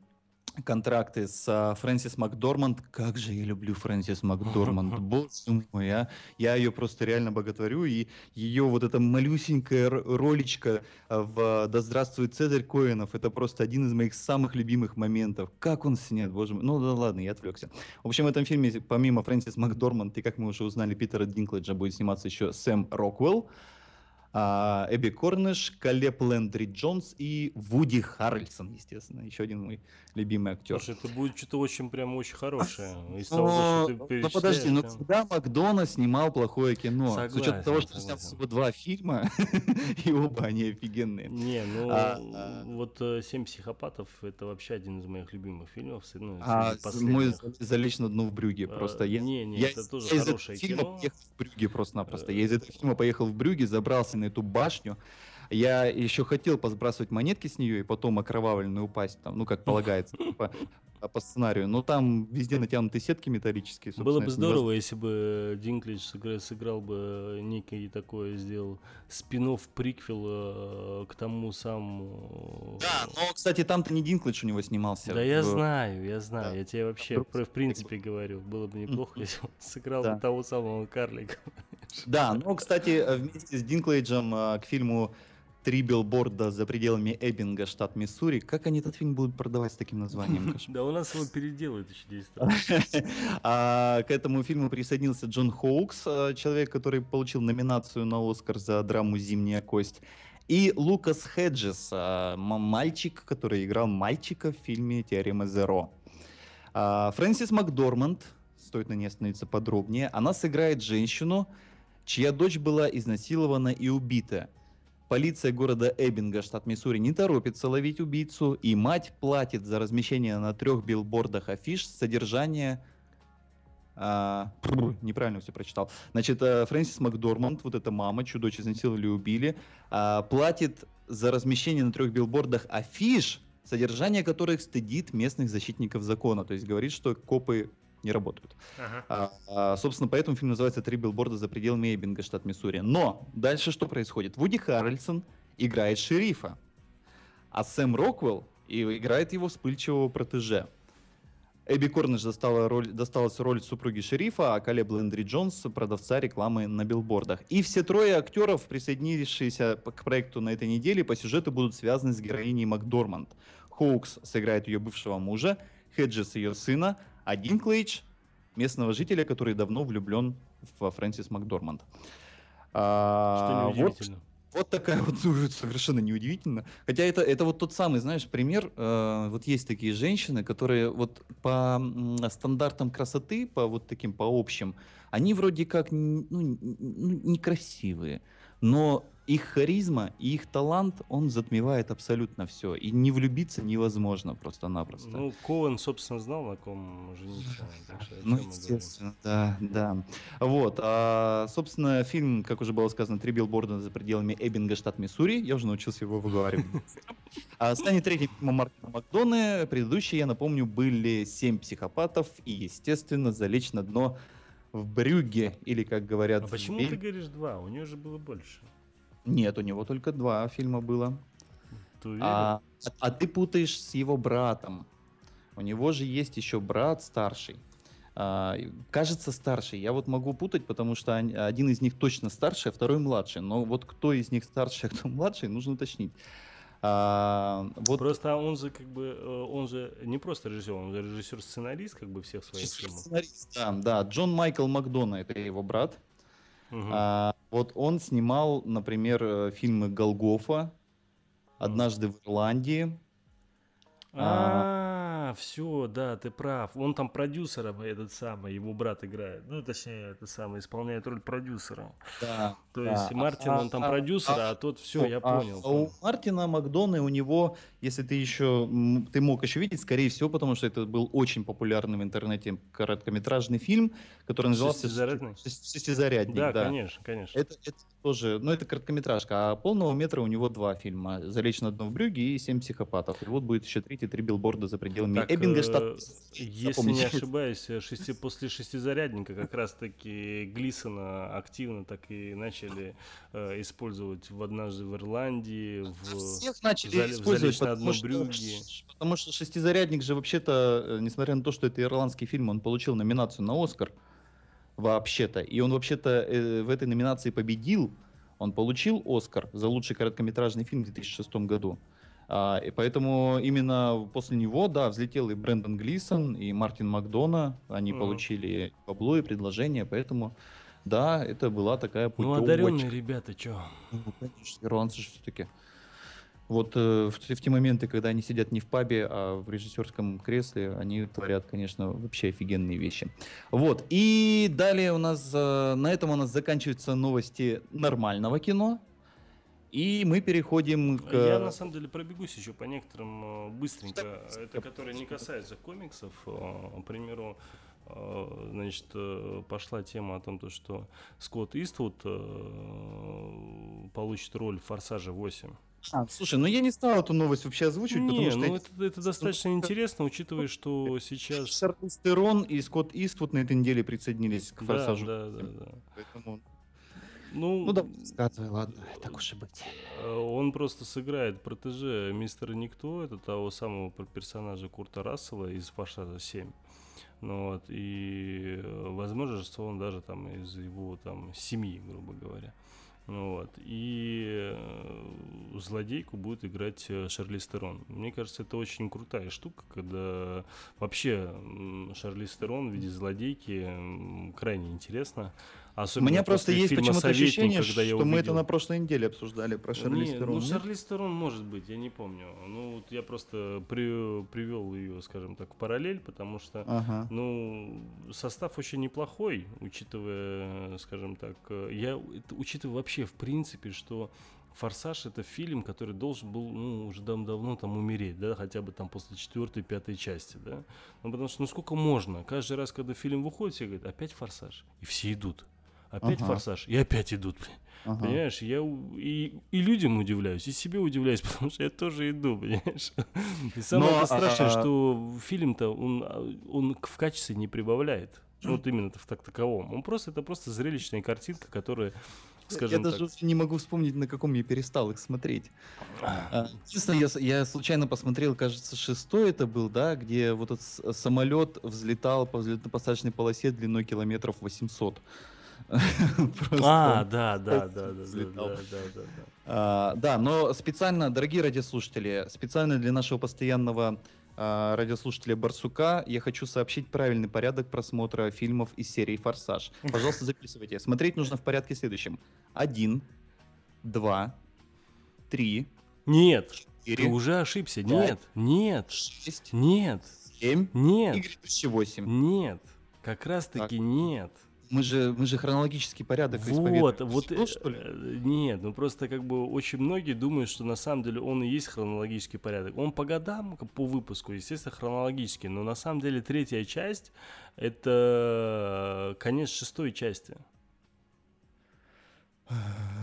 контракты с uh, Фрэнсис Макдорманд. Как же я люблю Фрэнсис Макдорманд. Боже мой, а. Я ее просто реально боготворю. И ее вот эта малюсенькая роличка а, в «Да здравствует Цезарь Коинов» это просто один из моих самых любимых моментов. Как он снят, боже мой. Ну да ладно, я отвлекся. В общем, в этом фильме, помимо Фрэнсис Макдорманд и, как мы уже узнали, Питера Динклэджа будет сниматься еще Сэм Роквелл а, Эбби Корнеш, Калеб Лендри Джонс и Вуди Харрельсон, естественно, еще один мой любимый актер. Слушай, это будет что-то очень прям очень хорошее. Из того, что ты ну подожди, ну когда Макдона снимал плохое кино? Согласен, с учетом того, что снял всего два фильма, и оба они офигенные. Не, ну а, а... вот «Семь психопатов» это вообще один из моих любимых фильмов. Ну, а мой «Залечь на дно в Брюге» а, просто. Не, не, это тоже хорошее кино. Я в Брюге просто-напросто. Я из этого фильма поехал в Брюге, забрался на эту башню. Я еще хотел посбрасывать монетки с нее и потом окровавленную упасть, там, ну, как полагается, типа, по сценарию. Но там везде натянуты сетки металлические. Было бы здорово, если бы Динклич сыграл, сыграл бы некий такой, сделал спин приквел э, к тому самому... Да, но, кстати, там-то не Динклич у него снимался. Да, я знаю, я знаю. Да. Я тебе вообще, в принципе, говорю. Было бы неплохо, если он сыграл да. того самого карлика. Да, но, кстати, вместе с Динклейджем э, к фильму три билборда за пределами Эббинга, штат Миссури. Как они этот фильм будут продавать с таким названием? Да у нас его переделают еще 10 а, К этому фильму присоединился Джон Хоукс, а, человек, который получил номинацию на Оскар за драму «Зимняя кость». И Лукас Хеджес, а, мальчик, который играл мальчика в фильме «Теорема Зеро». Фрэнсис Макдорманд, стоит на ней остановиться подробнее, она сыграет женщину, чья дочь была изнасилована и убита. Полиция города Эббинга, штат Миссури, не торопится ловить убийцу, и мать платит за размещение на трех билбордах афиш содержание а, неправильно все прочитал. Значит, э, Фрэнсис Макдорманд, вот эта мама, чью дочь изнасиловали и убили, а, платит за размещение на трех билбордах афиш, содержание которых стыдит местных защитников закона. То есть говорит, что копы не работают. Ага. А, а, собственно, поэтому фильм называется «Три билборда за пределами Эйбинга, штат Миссури». Но дальше что происходит? Вуди Харрельсон играет шерифа, а Сэм Роквелл играет его вспыльчивого протеже. Эбби Корниш достала роль, досталась роль супруги шерифа, а Калеб Лендри Джонс — продавца рекламы на билбордах. И все трое актеров, присоединившиеся к проекту на этой неделе, по сюжету будут связаны с героиней Макдорманд. Хоукс сыграет ее бывшего мужа, Хеджес ее сына, а Динклейдж — местного жителя, который давно влюблен в Фрэнсис Макдорманд. А, Что неудивительно. Вот, вот такая вот ну, совершенно неудивительно. Хотя это, это вот тот самый, знаешь, пример. Э, вот есть такие женщины, которые вот по стандартам красоты, по вот таким, по общим, они вроде как ну, ну, некрасивые, но их харизма и их талант, он затмевает абсолютно все. И не влюбиться невозможно просто-напросто. Ну, Коэн, собственно, знал, на ком жениться. Ну, естественно, да, да. Вот, а, собственно, фильм, как уже было сказано, «Три билборда за пределами Эббинга, штат Миссури». Я уже научился его выговаривать. А, станет третьим фильмом Марка Макдоны. Предыдущие, я напомню, были «Семь психопатов» и, естественно, «Залечь на дно» в Брюгге, или, как говорят... А почему ты говоришь два? У нее же было больше. Нет, у него только два фильма было. А, а ты путаешь с его братом. У него же есть еще брат старший. А, кажется, старший. Я вот могу путать, потому что один из них точно старший, а второй младший. Но вот кто из них старший, а кто младший, нужно уточнить. А, вот... Просто он же как бы, э, он же не просто режиссер, он же режиссер-сценарист как бы всех своих фильмов. Сценарист, да, да. Джон Майкл Макдона, это его брат. Угу. А, вот он снимал, например, э, фильмы Голгофа, однажды в Ирландии. А, а, все, да, ты прав. Он там продюсера, этот самый, его брат играет. Ну, точнее, это самый, исполняет роль продюсера. Да. То да. есть Мартин, а, он там а, продюсер, а, а тот все, я а, понял. А у Мартина Макдоны у него, если ты еще, ты мог еще видеть, скорее всего, потому что это был очень популярный в интернете короткометражный фильм, который назывался Шестизарядный. Шестизарядник. Да, да, конечно, конечно. Это, это тоже, ну это короткометражка, а полного метра у него два фильма. «Залечь на дно в брюге» и «Семь психопатов». И вот будет еще третий «Три билборда за пределами так, Эббинга, штат... Э, если не ошибаюсь, шести, после «Шестизарядника» как раз-таки Глисона активно так и начали э, использовать в «Однажды в Ирландии», в, Всех начали в, использовать, на одно брюге. Потому что «Шестизарядник» же вообще-то, э, несмотря на то, что это ирландский фильм, он получил номинацию на «Оскар», вообще-то. И он вообще-то э, в этой номинации победил. Он получил Оскар за лучший короткометражный фильм в 2006 году. А, и поэтому именно после него, да, взлетел и Брэндон Глисон, и Мартин Макдона. Они mm. получили бабло и предложение, поэтому, да, это была такая путевочка. Ну, одаренные ребята, чё? Ну, конечно, ирландцы же все-таки. Вот э, в, в те моменты, когда они сидят не в пабе, а в режиссерском кресле, они творят, конечно, вообще офигенные вещи. Вот. И далее у нас, э, на этом у нас заканчиваются новости нормального кино. И мы переходим к... Я на самом деле пробегусь еще по некоторым э, быстренько. Это которые не касаются комиксов. Э, к примеру, э, значит, пошла тема о том, что Скотт Иствуд получит роль в «Форсаже 8». А, слушай, ну я не стал эту новость вообще озвучивать, не, потому что... ну это, это достаточно ну, интересно, учитывая, что сейчас... Шарлиз Терон и Скотт Иствуд на этой неделе присоединились к «Форсажу». Да, да, да. да. Поэтому... Ну, ну да, сказывай, ладно, так уж и быть. Э, он просто сыграет протеже мистера Никто, это того самого персонажа Курта Рассела из «Форсажа 7». Ну вот, и э, возможно, что он даже там из его там семьи, грубо говоря. Ну вот. И э, злодейку будет играть Шарли Стерон. Мне кажется, это очень крутая штука, когда вообще Шарли Стерон в виде злодейки крайне интересно. Особенно У меня просто есть почему-то ощущение, когда я что мы это увидел. на прошлой неделе обсуждали про Шарлиз Не, Терон. ну, нет? Шарлиз Терон может быть, я не помню. Ну, вот я просто при- привел ее, скажем так, в параллель, потому что, Ага. ну, состав очень неплохой, учитывая, скажем так, э, я это учитывая вообще в принципе, что Форсаж это фильм, который должен был, ну, уже дав- давно там умереть, да, хотя бы там после четвертой, пятой части, да. Ну, потому что, ну, сколько можно? Каждый раз, когда фильм выходит, все говорят, опять Форсаж. И все идут. Опять Ага. Форсаж. И опять идут. блин. ага. Понимаешь, я и, и людям удивляюсь, и себе удивляюсь, потому что я тоже иду, понимаешь. И самое Но, страшное, а- что фильм-то он, а, он в качестве не прибавляет. Ну, Вот именно в так таковом. Он просто это просто зрелищная картинка, которая, скажем я так, даже не могу вспомнить, на каком я перестал их смотреть. А, Единственное, я, я случайно посмотрел, кажется, шестой это был, да, где вот этот самолет взлетал по взлетно-посадочной полосе длиной километров 800. А, да, да, да, да, да, да, да. А, да, но специально, дорогие радиослушатели, специально для нашего постоянного а, радиослушателя Барсука я хочу сообщить правильный порядок просмотра фильмов из серии «Форсаж». Пожалуйста, записывайте. Смотреть нужно в порядке следующем. Один, два, три, Нет, ты четыре, уже ошибся. пять, Нет, нет, шесть, нет, семь нет, и восемь. нет. Как раз таки нет. Мы же, мы же хронологический порядок Вот, вот, э, что ли? э, нет, ну просто как бы очень многие думают, что на самом деле он и есть хронологический порядок. Он по годам, по выпуску, естественно, хронологический, но на самом деле третья часть — это конец шестой части.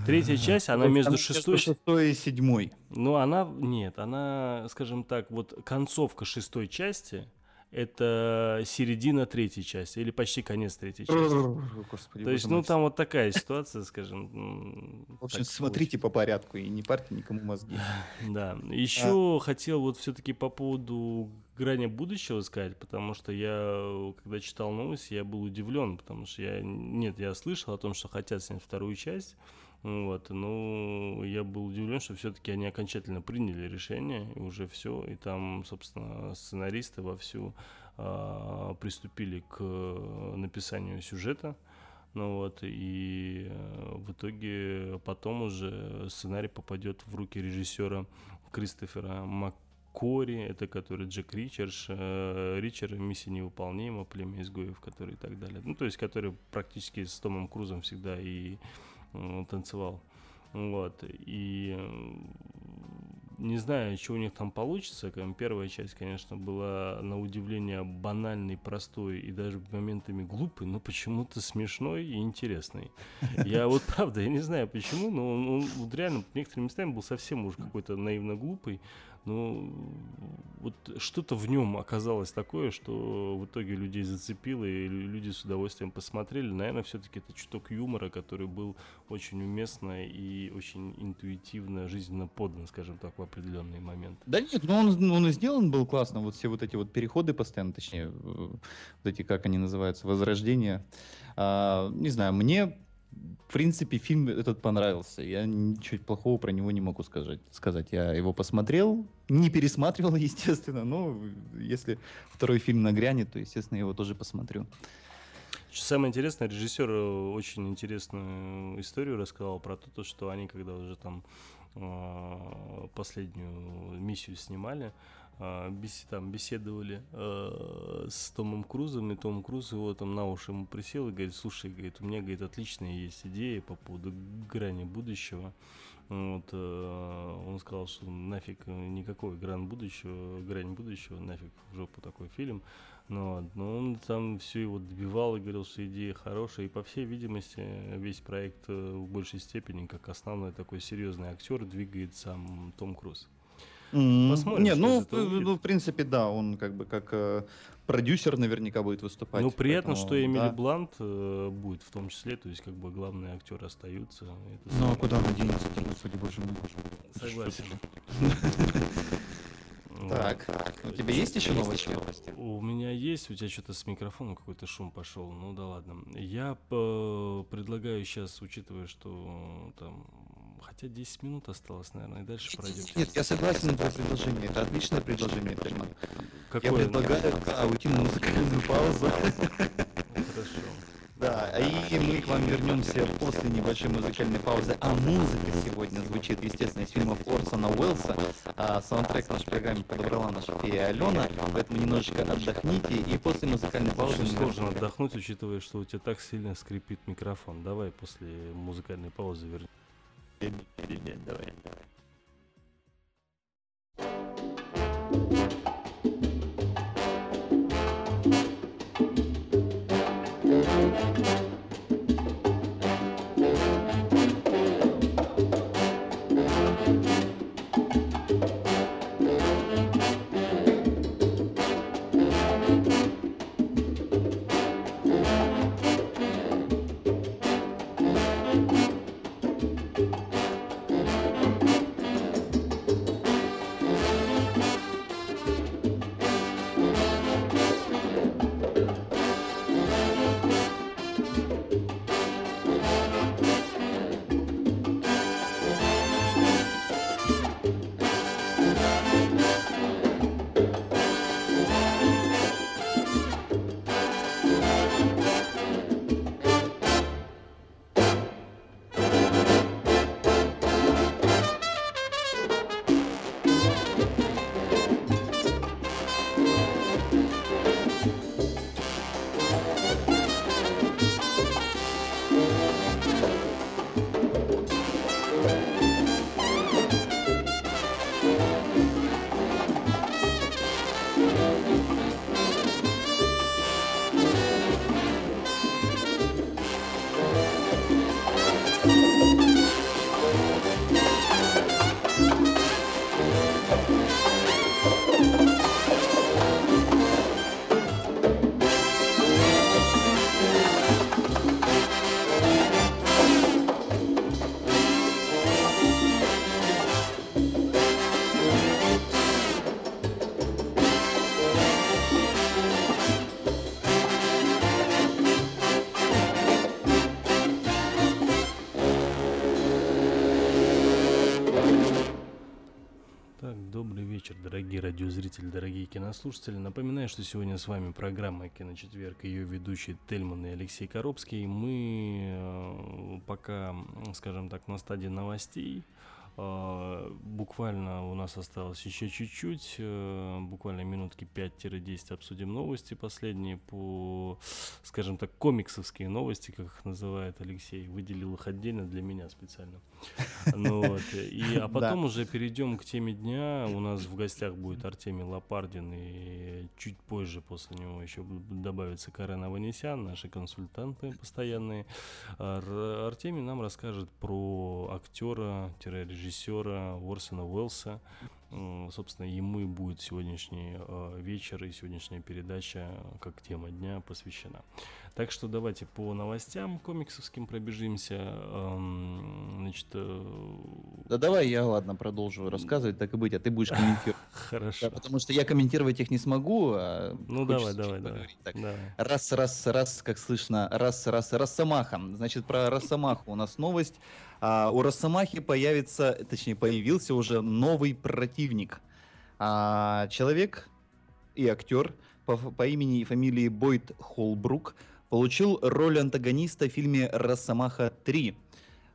Третья часть, она Вот между шестой... шестой и седьмой. Ну, она, нет, она, скажем так, вот концовка шестой части — это середина третьей части, или почти конец третьей части. Господи, То есть, ну, там вот такая ситуация, скажем. В общем, смотрите по порядку и не парьте никому мозги. Да. Еще хотел вот все-таки по поводу грани будущего сказать, потому что я, когда читал новости, я был удивлен, потому что я, нет, я слышал о том, что хотят снять вторую часть, вот, но я был удивлен, что все-таки они окончательно приняли решение, и уже все, и там, собственно, сценаристы вовсю а, приступили к э, написанию сюжета, ну вот, и э, в итоге потом уже сценарий попадет в руки режиссера Кристофера Маккори, это который Джек Ричардс, э, Ричард, «Миссия невыполнима», «Племя изгоев», который и так далее. Ну, то есть, который практически с Томом Крузом всегда и э, танцевал. Вот, и э, не знаю, что у них там получится. Первая часть, конечно, была на удивление банальной, простой и даже моментами глупой, но почему-то смешной и интересной. Я вот правда, я не знаю почему, но он, он вот реально некоторыми местами был совсем уж какой-то наивно глупый. Но вот что-то в нем оказалось такое, что в итоге людей зацепило, и лю- люди с удовольствием посмотрели. Наверное, все-таки это чуток юмора, который был очень уместно и очень интуитивно, жизненно подан, скажем так, в определенные моменты. Да нет, ну он, он и сделан был классно, вот все вот эти вот переходы постоянно, точнее, э, вот эти, как они называются, возрождения. А, не знаю, мне, в принципе, фильм этот понравился. Я ничего плохого про него не могу сказать. сказать. Я его посмотрел, не пересматривал, естественно, но если второй фильм нагрянет, то, естественно, я его тоже посмотрю. Самое интересное, режиссер э, очень интересную историю рассказал про то, то, что они, когда уже там э, последнюю миссию снимали, бес- там беседовали э, с Томом Крузом, и Том Круз его там на уши ему присел и говорит, слушай, говорит, у меня, говорит, отличная есть идея по поводу грани будущего. Вот, э, он сказал, что нафиг никакой грань будущего, грань будущего, нафиг в жопу такой фильм. Ну, но он там все его добивал и говорил, что идея хорошая. И по всей видимости, весь проект э, в большей степени, как основной такой серьезный актер, двигает сам Том Круз. Посмотрим, Не, что ну, из этого в- ну, в принципе, да, он как бы как э, продюсер наверняка будет выступать. Ну, приятно, поэтому, что Эмили да. Блант э, будет в том числе, то есть как бы главные актеры остаются. Это Ну, а куда он денется, господи, боже мой. Согласен. Так, у тебя есть еще новости? У меня есть, у тебя что-то с микрофоном какой-то шум пошел. Ну да ладно. Я э, предлагаю сейчас, учитывая, что там хотя 10 минут осталось, наверное, и дальше пройдем. Нет, я согласен на твое предложение. Это отличное предложение. Я Какое? предлагаю да, уйти на музыкальную паузу. Хорошо. Да, и мы к вам вернемся после небольшой музыкальной паузы. А музыка сегодня звучит, естественно, из фильмов Орсона Уэллса. А саундтрек в нашей программе подобрала наша фея Алена, поэтому немножечко отдохните, и после музыкальной паузы... Очень сложно отдохнуть, учитывая, что у тебя так сильно скрипит микрофон. Давай после музыкальной паузы вернемся. Давай, давай. радиозрители, дорогие кинослушатели. Напоминаю, что сегодня с вами программа «Киночетверг», ее ведущий Тельман и Алексей Коробский. Мы э, пока, скажем так, на стадии новостей. А, буквально у нас осталось еще чуть-чуть, э, буквально минутки 5-10 обсудим новости последние по, скажем так, комиксовские новости, как их называет Алексей. Выделил их отдельно для меня специально. Ну, вот. и, а потом да. уже перейдем к теме дня. У нас в гостях будет Артемий Лопардин, и чуть позже после него еще добавится Карен Аванесян, наши консультанты постоянные. Артемий нам расскажет про актера-режиссера режиссера Уорсона Уэллса. Собственно, ему и будет сегодняшний э, вечер и сегодняшняя передача как тема дня посвящена. Так что давайте по новостям комиксовским пробежимся. Значит, э, да давай я, ладно, продолжу рассказывать, так и быть, а ты будешь комментировать. Хорошо. Да, потому что я комментировать их не смогу. А ну давай, давай, давай. Так, давай. Раз, раз, раз, как слышно, раз, раз, Росомаха. Значит, про Росомаху у нас новость. А, у Росомахи появится, точнее, появился уже новый противник. А, человек и актер по, по имени и фамилии Бойд Холбрук – получил роль антагониста в фильме «Росомаха 3».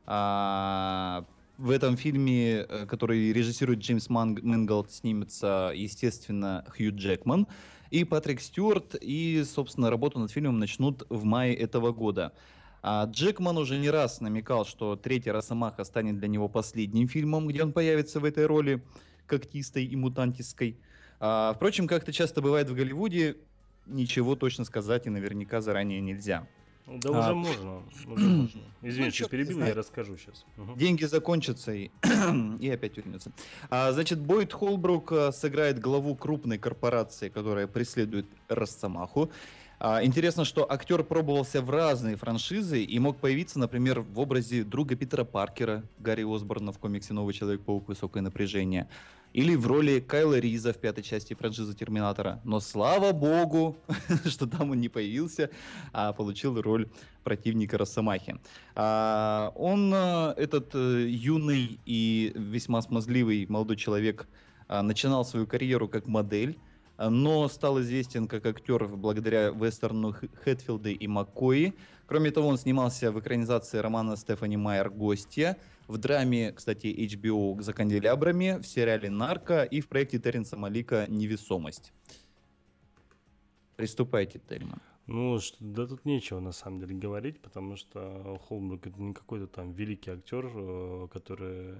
А, в этом фильме, э, который режиссирует Джеймс Мэнголд, снимется, естественно, Хью Джекман и Патрик Стюарт. И, собственно, работу над фильмом начнут в мае этого года. А Джекман уже не раз намекал, что третья Росомаха станет для него последним фильмом, где он появится в этой роли когтистой и мутантистской. А, впрочем, как это часто бывает в Голливуде, ничего точно сказать и наверняка заранее нельзя. Да а, уже можно. Уже можно. Извини, ну, что перебил, я расскажу сейчас. Угу. Деньги закончатся и, и опять вернется. А, значит, Бойд Холбрук а, сыграет главу крупной корпорации, которая преследует Росомаху. А, интересно, что актер пробовался в разные франшизы и мог появиться, например, в образе друга Питера Паркера, Гарри Осборна в комиксе «Новый Человек-паук. Высокое напряжение», или в роли Кайла Риза в пятой части франшизы Терминатора. Но слава богу, что там он не появился, а получил роль противника Росомахи. А, он, э, этот э, юный и весьма смазливый молодой человек, а, начинал свою карьеру как модель, но стал известен как актер благодаря вестерну Хэтфилды и Маккои. Кроме того, он снимался в экранизации романа Стефани Майер «Гостья», в драме, кстати, HBO «За канделябрами», в сериале «Нарко» и в проекте Терренса Малика «Невесомость». Приступайте, Тельман. Ну, что, да тут нечего на самом деле говорить, потому что Холмберг это не какой-то там великий актер, э, который,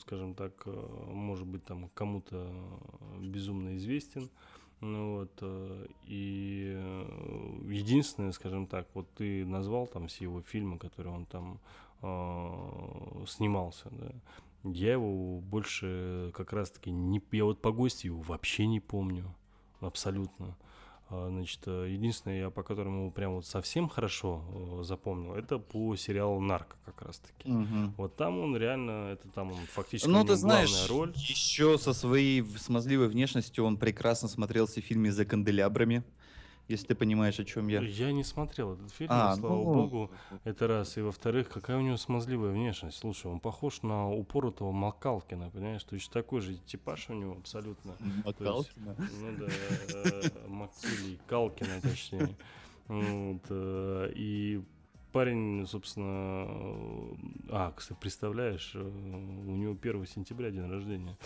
скажем так, э, может быть там кому-то безумно известен. Ну вот, э, и единственное, скажем так, вот ты назвал там все его фильмы, которые он там э, снимался, да. Я его больше как раз-таки не... Я вот по гости его вообще не помню. Абсолютно. А, значит, э, единственное, я по которому прям вот совсем хорошо э, запомнил, это по сериалу Нарко как раз-таки. Угу. Вот там он реально, это там он фактически ну, ты знаешь, роль. Еще со своей смазливой внешностью он прекрасно смотрелся в фильме «За канделябрами» если ты понимаешь, о чем я. Я не смотрел этот фильм, а, слава ну... богу. Это раз. И во-вторых, какая у него смазливая внешность. Слушай, он похож на упоротого Макалкина, понимаешь? То есть такой же типаж у него абсолютно. Макалкина? Ну да, э, Максилий Калкина, точнее. Вот, э, и парень, собственно, э, а, кстати, представляешь, у него 1 сентября день рождения.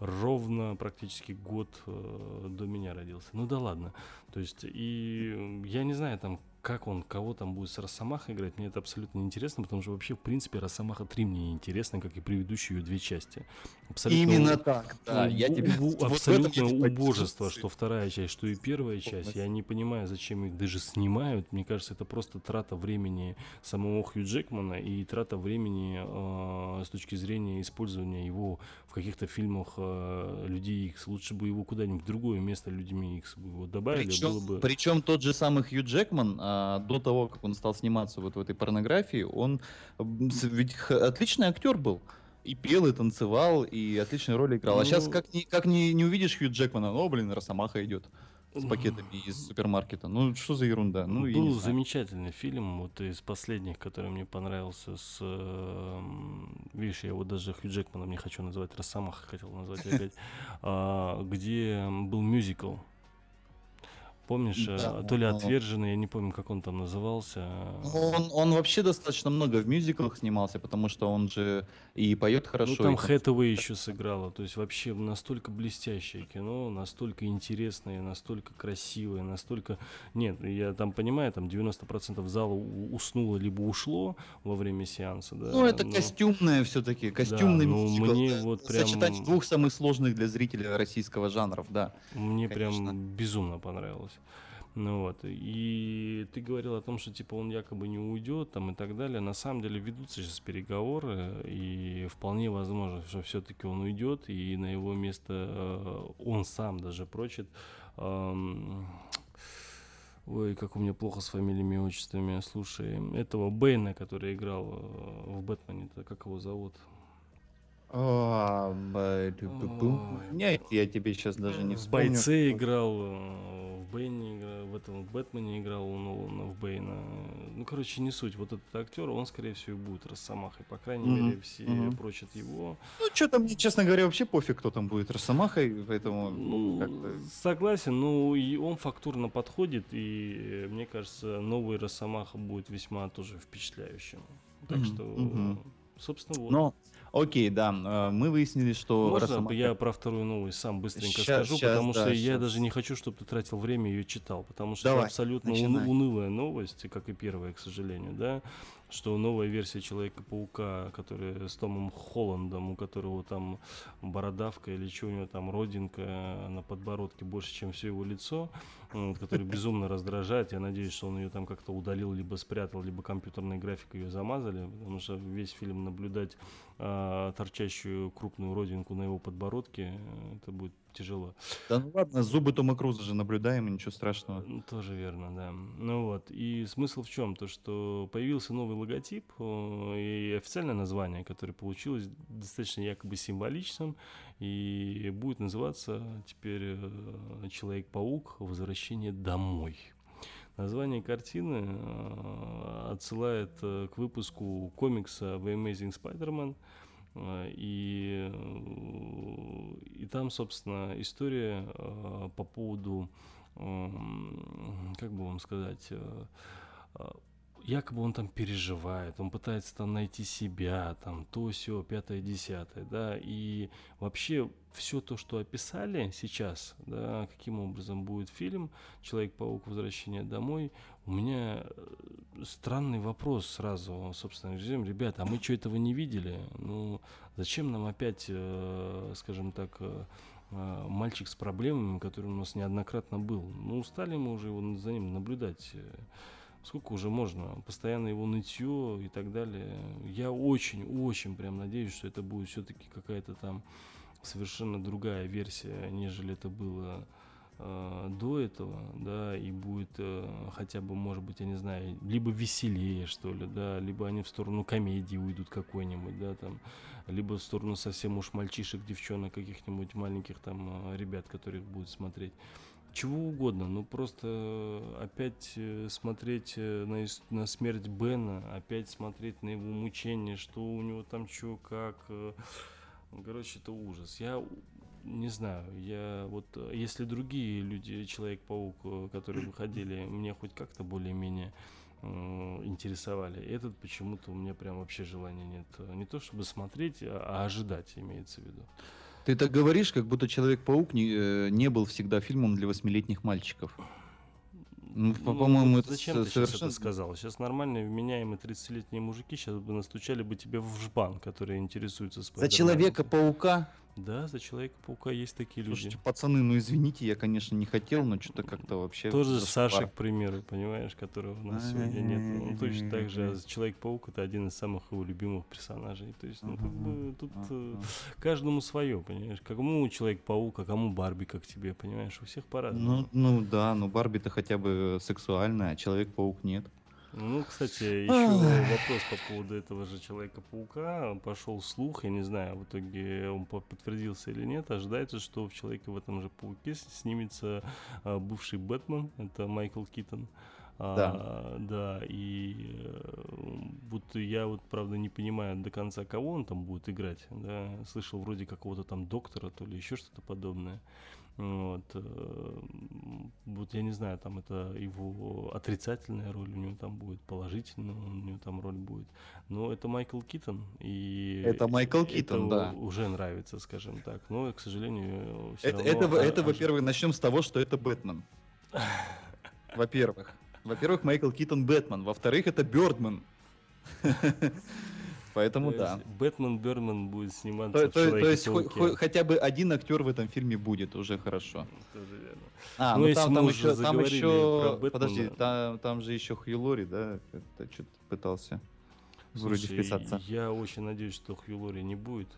Ровно практически год до меня родился. Ну да ладно. То есть, и я не знаю, там, как он, кого там будет с Росомахой играть, мне это абсолютно неинтересно, потому что вообще, в принципе, Росомаха 3 мне неинтересно, как и предыдущие ее две части. Абсолютно Именно у... так, да. Я тебе... У... Абсолютно вот убожество, что вторая часть, что и первая часть. Я не понимаю, зачем их даже снимают. Мне кажется, это просто трата времени самого Хью Джекмана и трата времени э, с точки зрения использования его в каких-то фильмах э, Людей Икс. Лучше бы его куда-нибудь в другое место Людьми Икс бы добавили. Причем, было бы... причем тот же самый Хью Джекман а, до того, как он стал сниматься вот в этой порнографии, он ведь отличный актер был. И пел, и танцевал, и отличные роли играл. А сейчас ну, как, не, как не, не увидишь Хью Джекмана, о, блин, Росомаха идет с пакетами из супермаркета. Ну, что за ерунда? Ну, Был замечательный фильм, вот из последних, который мне понравился с... Э, видишь, я его даже Хью Джекманом не хочу называть, Росомаха хотел назвать опять, а, где был мюзикл Помнишь, да, э, то ли отверженный, я не помню, как он там назывался. Он, он вообще достаточно много в мюзиклах снимался, потому что он же и поет хорошо. Ну, там Хэтэуэй еще сыграла. То есть вообще настолько блестящее кино, настолько интересное, настолько красивое, настолько... Нет, я там понимаю, там 90% зала уснуло либо ушло во время сеанса. Да, ну, это но... костюмное все-таки, костюмный да, мюзикл. Мне вот прям... Сочетать двух самых сложных для зрителя российского жанров, да. Мне конечно. прям безумно понравилось. Ну вот, и ты говорил о том, что типа он якобы не уйдет там и так далее. На самом деле ведутся сейчас переговоры, и вполне возможно, что все-таки он уйдет, и на его место э, он сам даже прочит. Эм, Ой, как у меня плохо с фамилиями и отчествами. Слушай, этого Бэйна, который играл э, в Бэтмене, как его зовут? А, Нет, я тебе сейчас даже не вспомню. В бойце играл, э, Бэйне играл, в этом в Бэтмене играл у Нолана, в Бэйна. Ну, короче, не суть. Вот этот актер, он, скорее всего, будет Росомахой. По крайней mm-hmm. мере, все mm-hmm. прочат его. Ну, что там, мне, честно говоря, вообще пофиг, кто там будет Росомахой, поэтому... Ну, согласен, ну, и он фактурно подходит, и мне кажется, новый Росомаха будет весьма тоже впечатляющим. Так mm-hmm. что, mm-hmm. собственно, вот. Но Окей, да. Э, мы выяснили, что... Можно Росомаха... я про вторую новость сам быстренько сейчас, скажу, сейчас, потому да, что сейчас. я даже не хочу, чтобы ты тратил время и ее читал, потому что Давай, это абсолютно начинай. унылая новость, как и первая, к сожалению, да что новая версия Человека-паука, которая с Томом Холландом, у которого там бородавка или что у него там родинка на подбородке больше, чем все его лицо, который безумно раздражает. Я надеюсь, что он ее там как-то удалил, либо спрятал, либо компьютерной графикой ее замазали, потому что весь фильм наблюдать а, торчащую крупную родинку на его подбородке, это будет тяжело. Да ну ладно, зубы Тома Круза же наблюдаем, ничего страшного. Тоже верно, да. Ну вот, и смысл в чем? То, что появился новый логотип и официальное название, которое получилось достаточно якобы символичным, и будет называться теперь э, «Человек-паук. Возвращение домой». Название картины э, отсылает э, к выпуску комикса The Amazing Spider-Man, и, э, и там, собственно, история э, по поводу, как бы вам сказать, якобы он там переживает, он пытается там найти себя, там то, все, пятое, десятое, да, и вообще все то, что описали сейчас, да, каким образом будет фильм «Человек-паук. Возвращение домой», у меня э, странный вопрос сразу, собственно, режим, ребята, а мы что, этого не видели? Ну, зачем нам опять, э, скажем так, э, мальчик с проблемами, который у нас неоднократно был? Ну, устали мы уже его за ним наблюдать сколько уже можно, постоянно его нытье и так далее. Я очень-очень прям надеюсь, что это будет все-таки какая-то там совершенно другая версия, нежели это было до этого, да, и будет э, хотя бы, может быть, я не знаю, либо веселее, что ли, да, либо они в сторону комедии уйдут какой-нибудь, да, там, либо в сторону совсем уж мальчишек, девчонок, каких-нибудь маленьких там э, ребят, которых будут смотреть чего угодно, ну просто э, опять э, смотреть э, на, на смерть Бена, опять смотреть на его мучение, что у него там что, как. Короче, это ужас. Я не знаю, я вот, если другие люди, Человек-паук, которые выходили, мне хоть как-то более-менее интересовали. Этот почему-то у меня прям вообще желания нет. Не то чтобы смотреть, а, а ожидать имеется в виду. Ты так говоришь, как будто Человек-паук не, э, не был всегда фильмом для восьмилетних мальчиков. Ну, ну по-моему, это зачем ты совершенно... сейчас это сказал? Сейчас нормальные, вменяемые 30-летние мужики сейчас бы настучали бы тебе в жбан, которые интересуются спайдерменом. За Человека-паука да, за Человека-паука есть такие Слушайте, люди. пацаны, ну извините, я, конечно, не хотел, но что-то как-то вообще... Тоже Саша, к примеру, понимаешь, которого у нас сегодня нет. Он точно так же, а Человек-паук это один из самых его любимых персонажей. То есть, ну, как бы, тут э, каждому свое, понимаешь. Кому Человек-паук, а кому Барби, как тебе, понимаешь, у всех по-разному. Ну, ну да, но Барби-то хотя бы сексуальная, а Человек-паук нет. Ну, кстати, еще вопрос по поводу этого же Человека-паука. Пошел слух, я не знаю, в итоге он подтвердился или нет. Ожидается, что в Человеке в этом же Пауке снимется а, бывший Бэтмен, это Майкл Китон. Да. А, да, и вот э, я вот, правда, не понимаю до конца, кого он там будет играть. Да? Слышал вроде какого-то там доктора, то ли еще что-то подобное. Вот, э, вот я не знаю, там это его отрицательная роль у него там будет, положительная у него там роль будет. Но это Майкл Китон. И это Майкл Китон, да. Уже нравится, скажем так. Но, к сожалению, все это, равно... Это, это во-первых, начнем с того, что это Бэтмен. Во-первых. Во-первых, Майкл Китон Бэтмен. Во-вторых, это Бёрдман. Поэтому да. Бэтмен Берман будет сниматься то, в то, то есть хоть, хотя бы один актер в этом фильме будет уже хорошо. Тоже верно. А, ну, ну там, там еще, там еще, Бэтмена... подожди, там, там же еще Хью Лори, да, это что-то пытался Слушай, вроде вписаться. Я очень надеюсь, что Хью Лори не будет,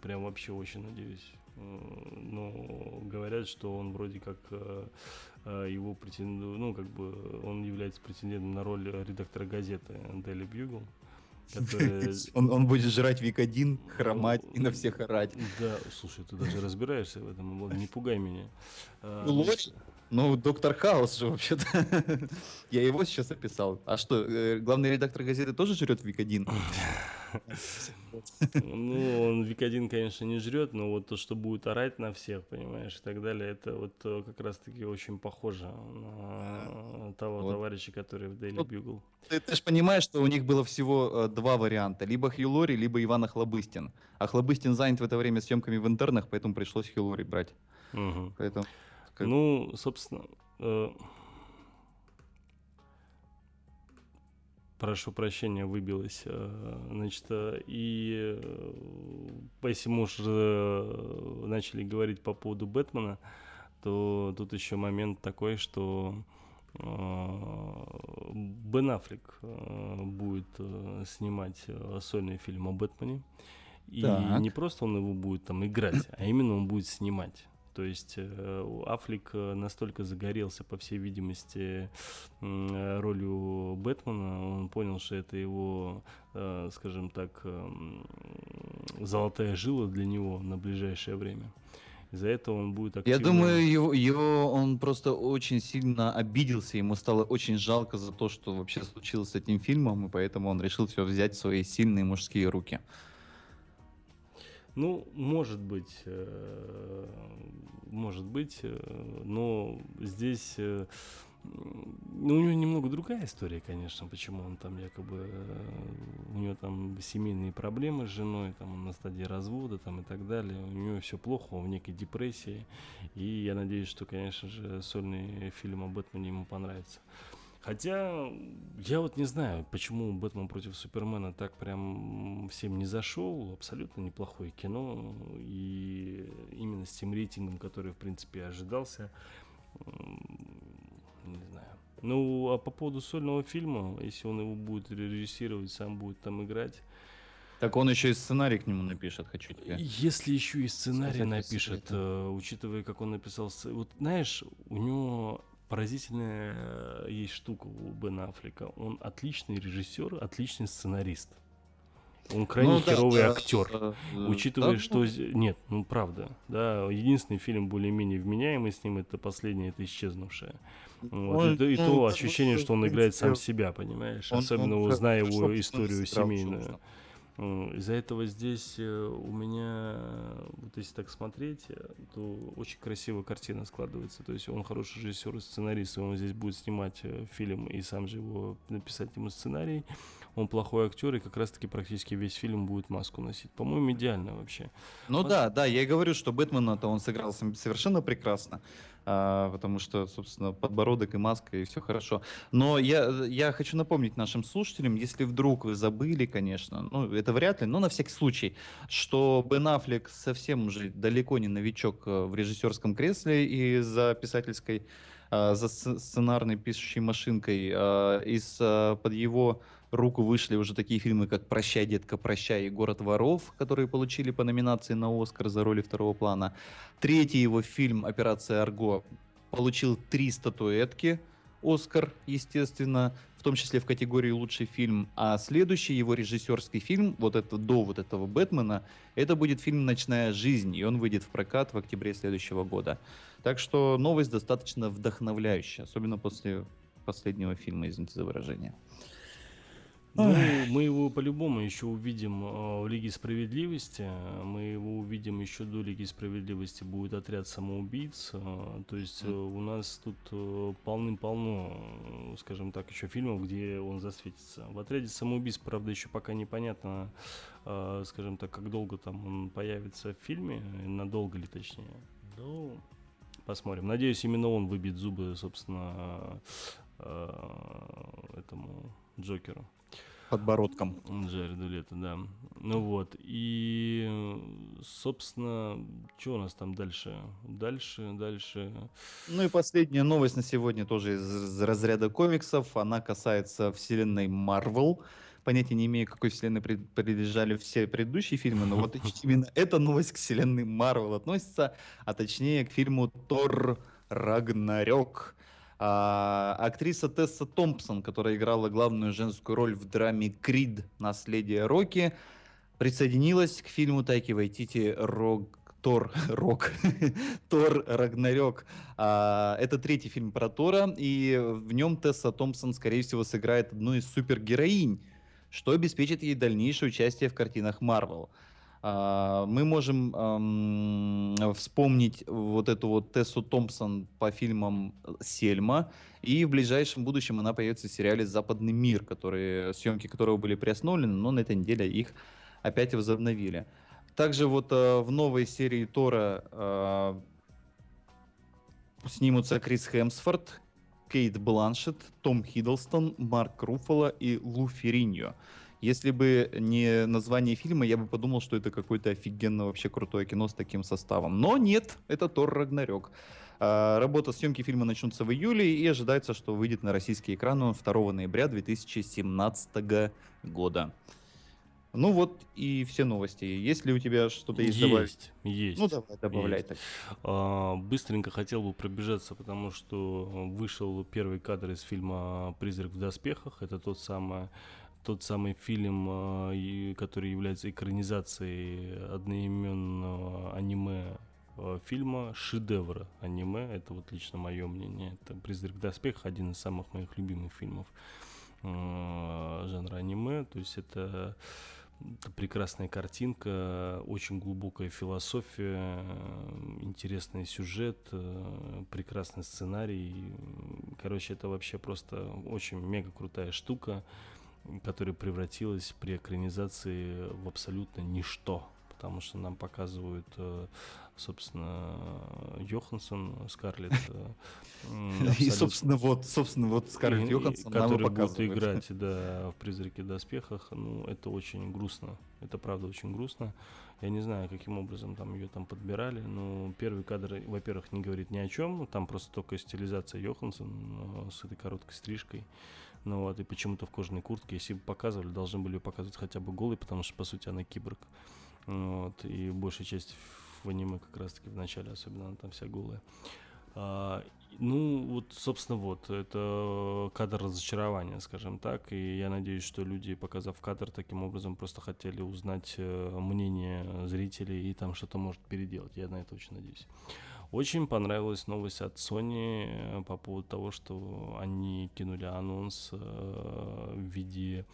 прям вообще очень надеюсь. Но говорят, что он вроде как э, э, его претендует, ну как бы он является претендентом на роль редактора газеты Daily Bugle. Он, он будет жрать Вик-1, хромать и на всех орать. Да, слушай, ты даже разбираешься в этом, не пугай меня. Ну. Ну, доктор Хаус же вообще-то. Я его сейчас описал. А что, э, главный редактор газеты тоже жрет Вик-1? Ну, он Вик-1, конечно, не жрет, но вот то, что будет орать на всех, понимаешь, и так далее, это вот э, как раз-таки очень похоже на того товарища, который в Daily Bugle. Ты, ты же понимаешь, что у них было всего э, два варианта. Либо Хью Лори, либо Иван Охлобыстин. А Хлобыстин занят в это время съемками в интернах, поэтому пришлось Хью Лори брать. Поэтому... Ну, собственно, прошу прощения, выбилось. Э, значит, э, и если мы уже начали говорить по поводу Бэтмена, то тут еще момент такой, что Бен Аффлек будет снимать сольный фильм о Бэтмене. И так. не просто он его будет там играть, а именно он будет снимать. То есть э, Аффлек э, настолько загорелся, по всей видимости, э, ролью Бэтмена, он понял, что это его, скажем так, золотая жила для него на ближайшее время. Из-за этого он будет активно... Я думаю, его, его он просто очень сильно обиделся, ему стало очень жалко за то, что вообще случилось с этим фильмом, и поэтому он решил все взять в свои сильные мужские руки. Ну, может быть, э, может быть, э, но здесь ну, у него немного другая история, конечно, почему он там якобы, у него там семейные проблемы с женой, там он на стадии развода там и так далее, у него все плохо, он в некой депрессии, и я надеюсь, что, конечно же, сольный фильм об Бэтмене ему понравится. Хотя я вот не знаю, почему Бэтмен против Супермена так прям всем не зашел. Абсолютно неплохое кино. И именно с тем рейтингом, который, в принципе, ожидался. Не знаю. Ну, а по поводу сольного фильма, если он его будет режиссировать, сам будет там играть. Так он еще и сценарий к нему напишет, хочу тебе. Если еще и сценарий напишет, э, учитывая, как он написал... Вот знаешь, у него поразительная э, есть штука у Бен Аффлека. Он отличный режиссер, отличный сценарист. Он крайне ну, херовый да, актер. Да, учитывая, да, что... Нет, ну правда. Да, единственный фильм более-менее вменяемый с ним это последний, это исчезнувшая. Вот. Он, и, и то ощущение, что он играет сам себя, понимаешь? Он, Особенно он, зная его историю семейную. Собственно. Из-за этого здесь э, у меня, вот если так смотреть, э, то очень красивая картина складывается. То есть он хороший режиссер и сценарист, он здесь будет снимать э, фильм и сам же его написать ему сценарий. Он плохой актер, и как раз-таки практически весь фильм будет маску носить. По-моему, идеально вообще. Ну вот. да, да, я и говорю, что Бэтмена-то он сыграл совершенно прекрасно потому что, собственно, подбородок и маска, и все хорошо. Но я, я хочу напомнить нашим слушателям, если вдруг вы забыли, конечно, ну, это вряд ли, но на всякий случай, что Бен Аффлек совсем уже далеко не новичок э, в режиссерском кресле и за писательской, а, за сценарной пишущей машинкой, а, из-под его руку вышли уже такие фильмы, как «Прощай, детка, прощай» и «Город воров», которые получили по номинации на «Оскар» за роли второго плана. Третий его фильм «Операция Арго» получил три статуэтки «Оскар», естественно, в том числе в категории «Лучший фильм». А следующий его режиссерский фильм, вот это до вот этого «Бэтмена», это будет фильм «Ночная жизнь», и он выйдет в прокат в октябре следующего года. Так что новость достаточно вдохновляющая, особенно после последнего фильма, извините за выражение. Ну, мы его по-любому еще увидим э, в Лиге Справедливости. Мы его увидим еще до Лиги Справедливости. Будет отряд самоубийц. Э, то есть э, у нас тут полным-полно, скажем так, еще фильмов, где он засветится. В отряде самоубийц, правда, еще пока непонятно, скажем так, как долго там он появится в фильме, надолго ли точнее. Ну, посмотрим. Надеюсь, именно он выбьет зубы, собственно, этому Джокеру подбородком. Джареду Лето, да. Ну вот, и, собственно, что у нас там дальше? Дальше, дальше. Ну и последняя новость на сегодня тоже из разряда комиксов. Она касается вселенной Marvel. Понятия не имею, какой вселенной принадлежали все предыдущие фильмы, но вот именно эта новость к вселенной Marvel относится, а точнее к фильму Тор Рагнарёк. А, актриса Тесса Томпсон, которая играла главную женскую роль в драме «Крид. Наследие Рокки», присоединилась к фильму Тайки Вайтити «Рок Тор, Рок, Тор Рагнарёк. А, это третий фильм про Тора, и в нем Тесса Томпсон, скорее всего, сыграет одну из супергероинь, что обеспечит ей дальнейшее участие в картинах Марвел. А, мы можем вспомнить вот эту вот Тессу Томпсон по фильмам «Сельма», и в ближайшем будущем она появится в сериале «Западный мир», которые, съемки которого были приостановлены, но на этой неделе их опять возобновили. Также вот э, в новой серии Тора э, снимутся Крис Хемсфорд, Кейт Бланшет, Том Хиддлстон, Марк Руффало и Лу Ферриньо. Если бы не название фильма, я бы подумал, что это какое-то офигенно вообще крутое кино с таким составом. Но нет, это Тор Рагнарёк. А, работа съемки фильма начнутся в июле и ожидается, что выйдет на российские экраны 2 ноября 2017 года. Ну вот и все новости. Есть ли у тебя что-то есть, есть добавить? Есть. Ну давай, добавляй есть. так. А, быстренько хотел бы пробежаться, потому что вышел первый кадр из фильма «Призрак в доспехах». Это тот самый тот самый фильм, а, который является экранизацией одноименного аниме а, фильма шедевра аниме. Это вот лично мое мнение. Это «Призрак доспех» один из самых моих любимых фильмов а, жанра аниме. То есть это это прекрасная картинка, очень глубокая философия, интересный сюжет, прекрасный сценарий. Короче, это вообще просто очень мега крутая штука, которая превратилась при экранизации в абсолютно ничто потому что нам показывают, э, собственно, Йоханссон, Скарлетт. Э, и, собственно, вот, собственно, вот Скарлетт Йоханссон Который будет играть, да, в «Призраке доспехах». Ну, это очень грустно. Это, правда, очень грустно. Я не знаю, каким образом там ее там подбирали, но первый кадр, во-первых, не говорит ни о чем, там просто только стилизация Йоханссон э, с этой короткой стрижкой. Ну вот, и почему-то в кожаной куртке, если бы показывали, должны были ее показывать хотя бы голой, потому что, по сути, она киборг. Вот, и большая часть в аниме как раз-таки в начале, особенно она там вся голая. А, ну, вот, собственно, вот, это кадр разочарования, скажем так, и я надеюсь, что люди, показав кадр, таким образом просто хотели узнать э, мнение зрителей и там что-то может переделать. Я на это очень надеюсь. Очень понравилась новость от Sony э, по поводу того, что они кинули анонс э, в виде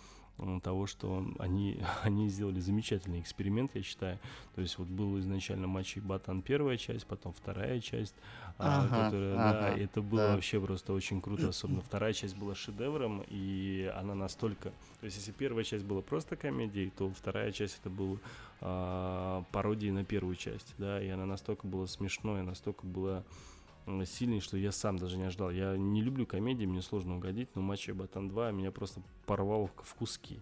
того, что они, они сделали замечательный эксперимент, я считаю. То есть вот был изначально матч и Батан первая часть, потом вторая часть, а, ага, которая, ага, да, это было да. вообще просто очень круто, особенно вторая часть была шедевром, и она настолько... То есть если первая часть была просто комедией, то вторая часть это была а, пародией на первую часть, да, и она настолько была смешной, настолько была сильный, что я сам даже не ожидал. Я не люблю комедии, мне сложно угодить, но матч Батан 2 меня просто порвал в куски.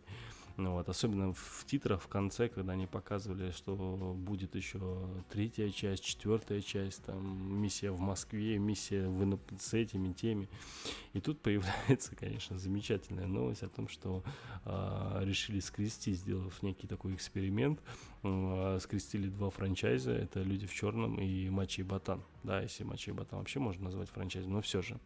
Ну вот, особенно в титрах в конце, когда они показывали, что будет еще третья часть, четвертая часть, там миссия в Москве, миссия в, с этими теми. И тут появляется, конечно, замечательная новость о том, что э, решили скрестить, сделав некий такой эксперимент, э, скрестили два франчайза, это «Люди в черном» и «Мачи и Ботан». Да, если «Мачи и Ботан» вообще можно назвать франчайзом, но все же.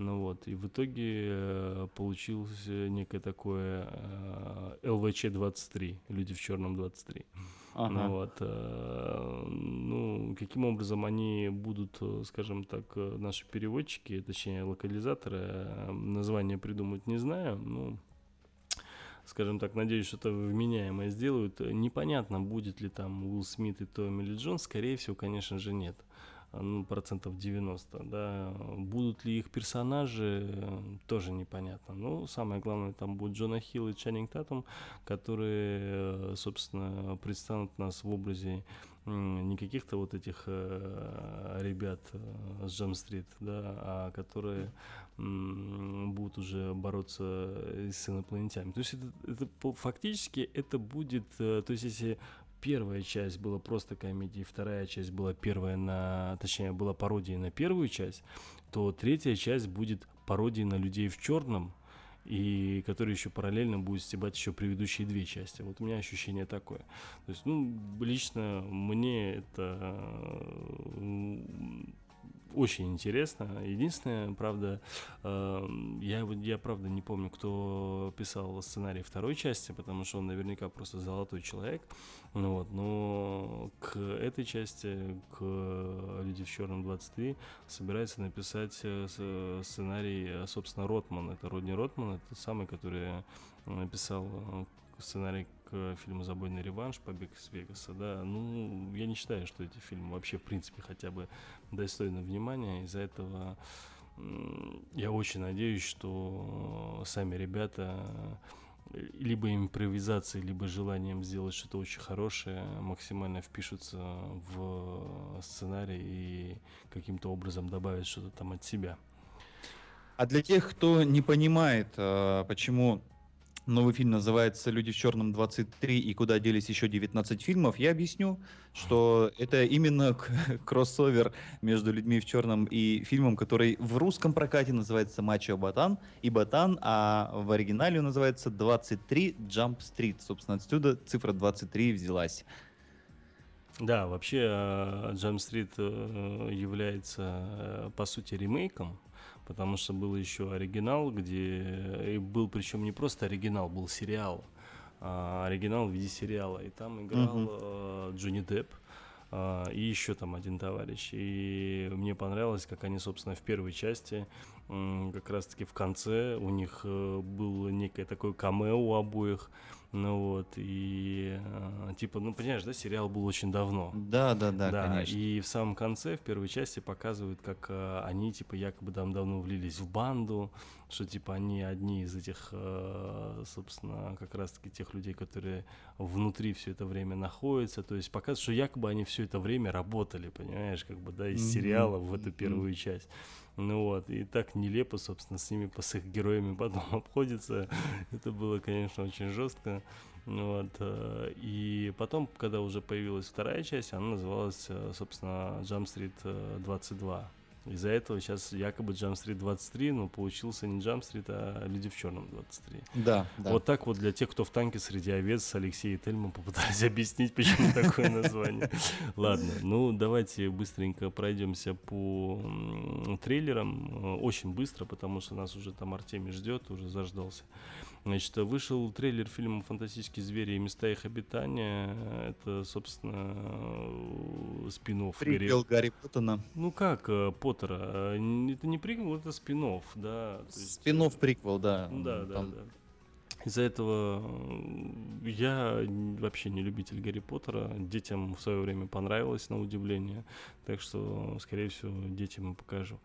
Ну вот, и в итоге э, получилось некое такое э, ЛВЧ-23, люди в черном 23. Ага. Ну вот, э, ну, каким образом они будут, э, скажем так, э, наши переводчики, точнее локализаторы, э, название придумать не знаю, ну, скажем так, надеюсь, что-то вменяемое сделают. Непонятно, будет ли там Уилл Смит и Томми Ли Джонс, скорее всего, конечно же, нет ну, процентов 90, да. Будут ли их персонажи, тоже непонятно. Ну, самое главное, там будет Джона Хилл и Чаннинг Татум, которые, собственно, предстанут нас в образе не каких-то вот этих э, ребят э, с Джем-стрит, да, а которые будут уже бороться с инопланетянами. То есть это, это фактически это будет, э, то есть если первая часть была просто комедией, вторая часть была первая на, точнее, была пародией на первую часть, то третья часть будет пародией на людей в черном, и который еще параллельно будет стебать еще предыдущие две части. Вот у меня ощущение такое. То есть, ну, лично мне это очень интересно. Единственное, правда, э, я, я правда не помню, кто писал сценарий второй части, потому что он наверняка просто золотой человек. Ну вот, но к этой части, к Люди в черном 23, собирается написать э, сценарий, собственно, Ротман. Это Родни Ротман, это самый, который написал э, сценарий фильму «Забойный реванш. Побег из Вегаса», да, ну, я не считаю, что эти фильмы вообще, в принципе, хотя бы достойны внимания. Из-за этого я очень надеюсь, что сами ребята либо импровизацией, либо желанием сделать что-то очень хорошее, максимально впишутся в сценарий и каким-то образом добавят что-то там от себя. А для тех, кто не понимает, э, почему Новый фильм называется «Люди в черном 23» и куда делись еще 19 фильмов. Я объясню, что это именно кроссовер между «Людьми в черном» и фильмом, который в русском прокате называется «Мачо Батан» и «Батан», а в оригинале он называется «23 Jump Street». Собственно, отсюда цифра 23 взялась. Да, вообще э, Jump Street э, является, э, по сути, ремейком потому что был еще оригинал, где и был причем не просто оригинал, был сериал, а оригинал в виде сериала, и там играл uh-huh. Джонни Депп. Uh, и еще там один товарищ. И мне понравилось, как они, собственно, в первой части как раз-таки в конце у них э, было некое такое камео у обоих. Ну вот, и э, типа, ну понимаешь, да, сериал был очень давно. Да, да, да, Да, конечно. и в самом конце, в первой части, показывают, как э, они, типа, якобы там давно влились в банду, что, типа, они одни из этих, э, собственно, как раз-таки тех людей, которые внутри все это время находятся. То есть показывают, что якобы они все это время работали, понимаешь, как бы, да, из Мгм. сериала в эту первую часть. Ну вот, и так нелепо, собственно, с ними, с их героями потом обходится. Это было, конечно, очень жестко. Ну Вот, э, и потом, когда уже появилась вторая часть, она называлась, э, собственно, Jump Street э, 22. Из-за этого сейчас якобы Jump Street 23, но получился не Jump Street, а Люди в черном 23. Да, да. Вот так вот для тех, кто в танке среди овец, Алексей и Тельман попытались объяснить, почему такое название. Ладно, ну давайте быстренько пройдемся по трейлерам. Э, Очень быстро, потому что нас уже там Артемий ждет, уже заждался. Значит, вышел трейлер фильма «Фантастические звери и места их обитания». Это, собственно, спин Приквел Гарри Поттера. Ну как э, Поттера? Э, Это не приквел, это спин да. Спинов приквел, да. да, да, Там да. Из-за этого я вообще не любитель Гарри Поттера. Детям в свое время понравилось, на удивление. Так что, скорее всего, детям и покажу.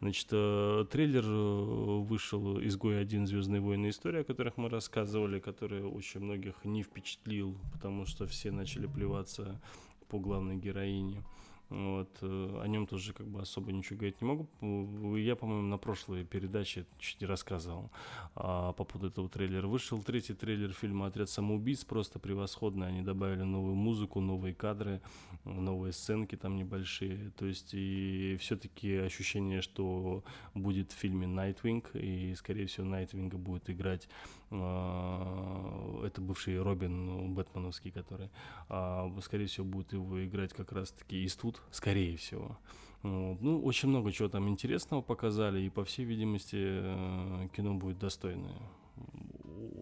Значит, э, трейлер э, вышел «Изгой один. Звездные войны. История», о которых мы рассказывали, который очень многих не впечатлил, потому что все начали плеваться по главной героине. Вот, э, о нем тоже как бы особо ничего говорить не могу. Я, по-моему, на прошлой передаче чуть не рассказывал а, по поводу этого трейлера. Вышел третий трейлер фильма «Отряд самоубийц», просто превосходный. Они добавили новую музыку, новые кадры, новые сценки там небольшие. То есть и все-таки ощущение, что будет в фильме «Найтвинг», и, скорее всего, Найтвинга будет играть это бывший Робин ну, Бэтменовский, который, а, скорее всего, будет его играть как раз-таки Иствуд, скорее всего. Ну, очень много чего там интересного показали, и, по всей видимости, э, кино будет достойное.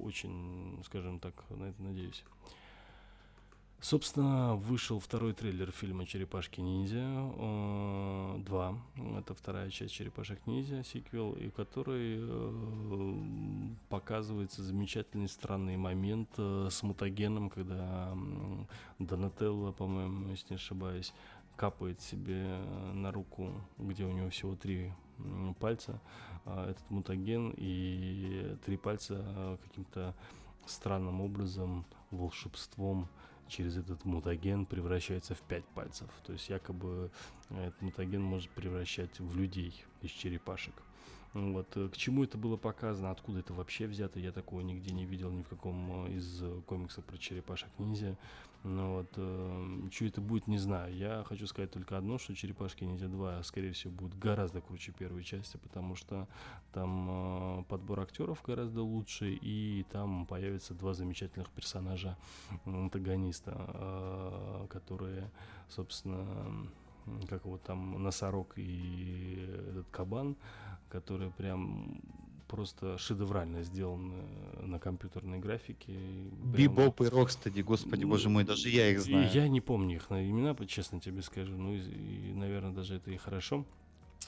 Очень, скажем так, на это надеюсь. Собственно, вышел второй трейлер фильма «Черепашки ниндзя 2». Это вторая часть «Черепашек ниндзя», сиквел, и в которой э, показывается замечательный странный момент э, с мутагеном, когда Донателло, по-моему, если не ошибаюсь, капает себе э, на руку, где у него всего три пальца, а, этот мутаген, и три пальца э, каким-то странным образом, волшебством через этот мутаген превращается в пять пальцев. То есть якобы этот мутаген может превращать в людей из черепашек. Ну Вот. э, К чему это было показано, откуда это вообще взято, я такого нигде не видел ни в каком э, из э, комиксов про черепашек ниндзя. Но вот, что это будет, не знаю. Я хочу сказать только одно, что Черепашки Ниндзя 2, скорее всего, будет гораздо круче первой части, потому что там э, подбор актеров гораздо лучше, и там появятся два замечательных персонажа антагониста, э, которые, собственно, как вот там носорог и этот кабан, которые прям просто шедеврально сделаны на компьютерной графике. Бибоп и Рокстеди, господи, боже мой, даже я их знаю. Я не помню их на имена, честно тебе скажу. Ну, и, и, наверное, даже это и хорошо.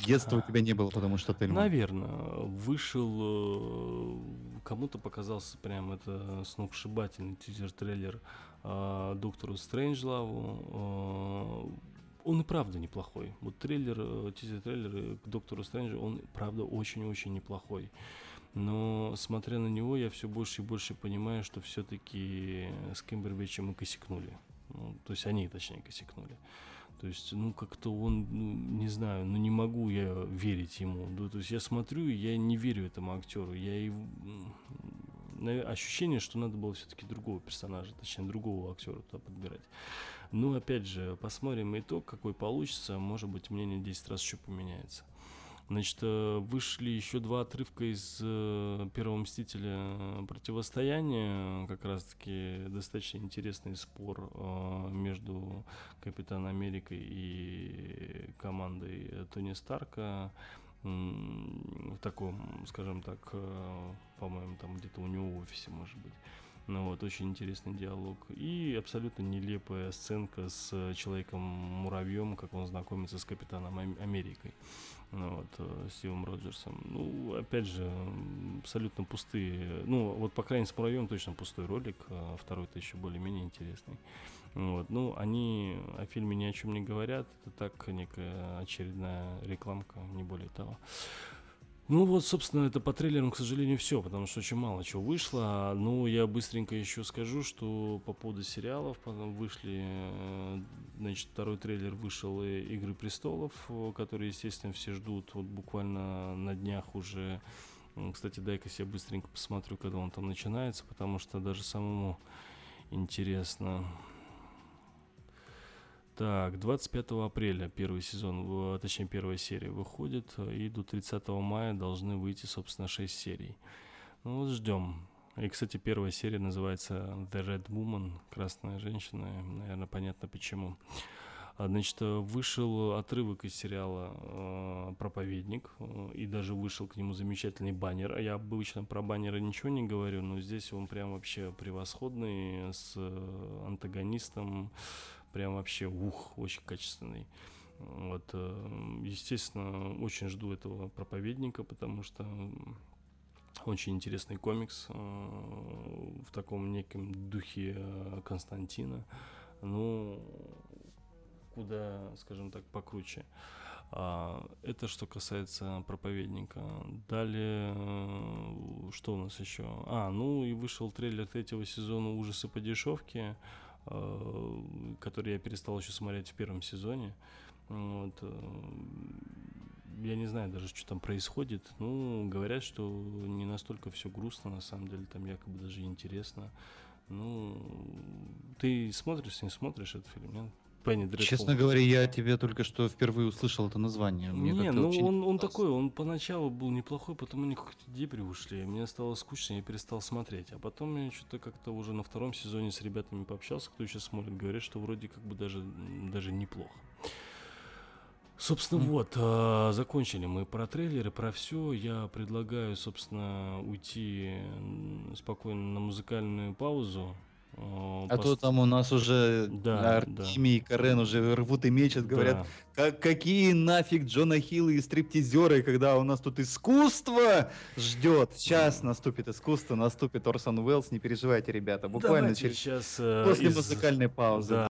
Детства у тебя не было, потому что ты... Наверное, вышел, э, кому-то показался прям это сногсшибательный тизер-трейлер э, Доктору Стрэнджлаву. Э, он и правда неплохой. Вот трейлер, э, тизер-трейлер к Доктору Стрэнджу, он правда очень-очень неплохой. Но смотря на него, я все больше и больше понимаю, что все-таки с Кембербэтчем мы косякнули. Ну, то есть они, точнее, косякнули. То есть, ну, как-то он, ну, не знаю, ну, не могу я верить ему. Да, то есть я смотрю, и я не верю этому актеру. Я на- Ощущение, что надо было все-таки другого персонажа, точнее, другого актера туда подбирать. Ну, опять же, посмотрим итог, какой получится. Может быть, мнение 10 раз еще поменяется. Значит, э, вышли еще два отрывка из э, Первого Мстителя Противостояния. Как раз-таки достаточно интересный спор э, между Капитаном Америкой и командой Тони Старка. В таком, скажем так, по-моему, там где-то у него в офисе, может быть. Ну вот, очень интересный диалог. И абсолютно нелепая сценка с Человеком-муравьем, как он знакомится с Капитаном Америкой. Ну, вот, э, Стивом Роджерсом. Ну, опять же, абсолютно пустые. Ну, вот, по крайней мере, с муравьем точно пустой ролик. А второй-то еще более-менее интересный. Вот. Ну, они о фильме ни о чем не говорят. Это так, некая очередная рекламка, не более того. Ну вот, собственно, это по трейлерам, к сожалению, все, потому что очень мало чего вышло. Ну, я быстренько еще скажу, что по поводу сериалов потом вышли, э, значит, второй трейлер вышел «Игры престолов», которые, естественно, все ждут. Вот буквально на днях уже, кстати, дай-ка я быстренько посмотрю, когда он там начинается, потому что даже самому интересно. Так, 25 апреля первый сезон, точнее первая серия выходит, и до 30 мая должны выйти, собственно, 6 серий. Ну вот ждем. И, кстати, первая серия называется The Red Woman, красная женщина, наверное, понятно почему. А, значит, вышел отрывок из сериала э, «Проповедник», и даже вышел к нему замечательный баннер. А Я обычно про баннеры ничего не говорю, но здесь он прям вообще превосходный, с э, антагонистом, прям вообще ух, очень качественный. Вот, э, естественно, очень жду этого проповедника, потому что очень интересный комикс э, в таком неком духе э, Константина. Ну, куда, скажем так, покруче. А, это что касается проповедника. Далее, что у нас еще? А, ну и вышел трейлер третьего сезона «Ужасы по дешевке». Э, который я перестал еще смотреть в первом сезоне. Вот. Э, я не знаю даже, что там происходит. Ну, говорят, что не настолько все грустно, на самом деле, там якобы даже интересно. Ну, ты смотришь, не смотришь этот фильм, нет? Penny Dreadful. Честно говоря, я тебе только что впервые услышал это название. Мне не, ну он, он такой, он поначалу был неплохой, потом они как-то дебри ушли. Мне стало скучно, я перестал смотреть. А потом я что-то как-то уже на втором сезоне с ребятами пообщался, кто сейчас смотрит, говорят, что вроде как бы даже, даже неплохо. Собственно, mm. вот, а, закончили мы про трейлеры, про все. Я предлагаю, собственно, уйти спокойно на музыкальную паузу. А пост... то там у нас уже да, Артемий да. и Карен уже рвут и мечат, говорят, да. как, какие нафиг Джона Хилла и стриптизеры, когда у нас тут искусство ждет. Сейчас да. наступит искусство, наступит Орсон Уэллс, не переживайте, ребята, буквально Давайте через... сейчас э, после из... музыкальной паузы. Да.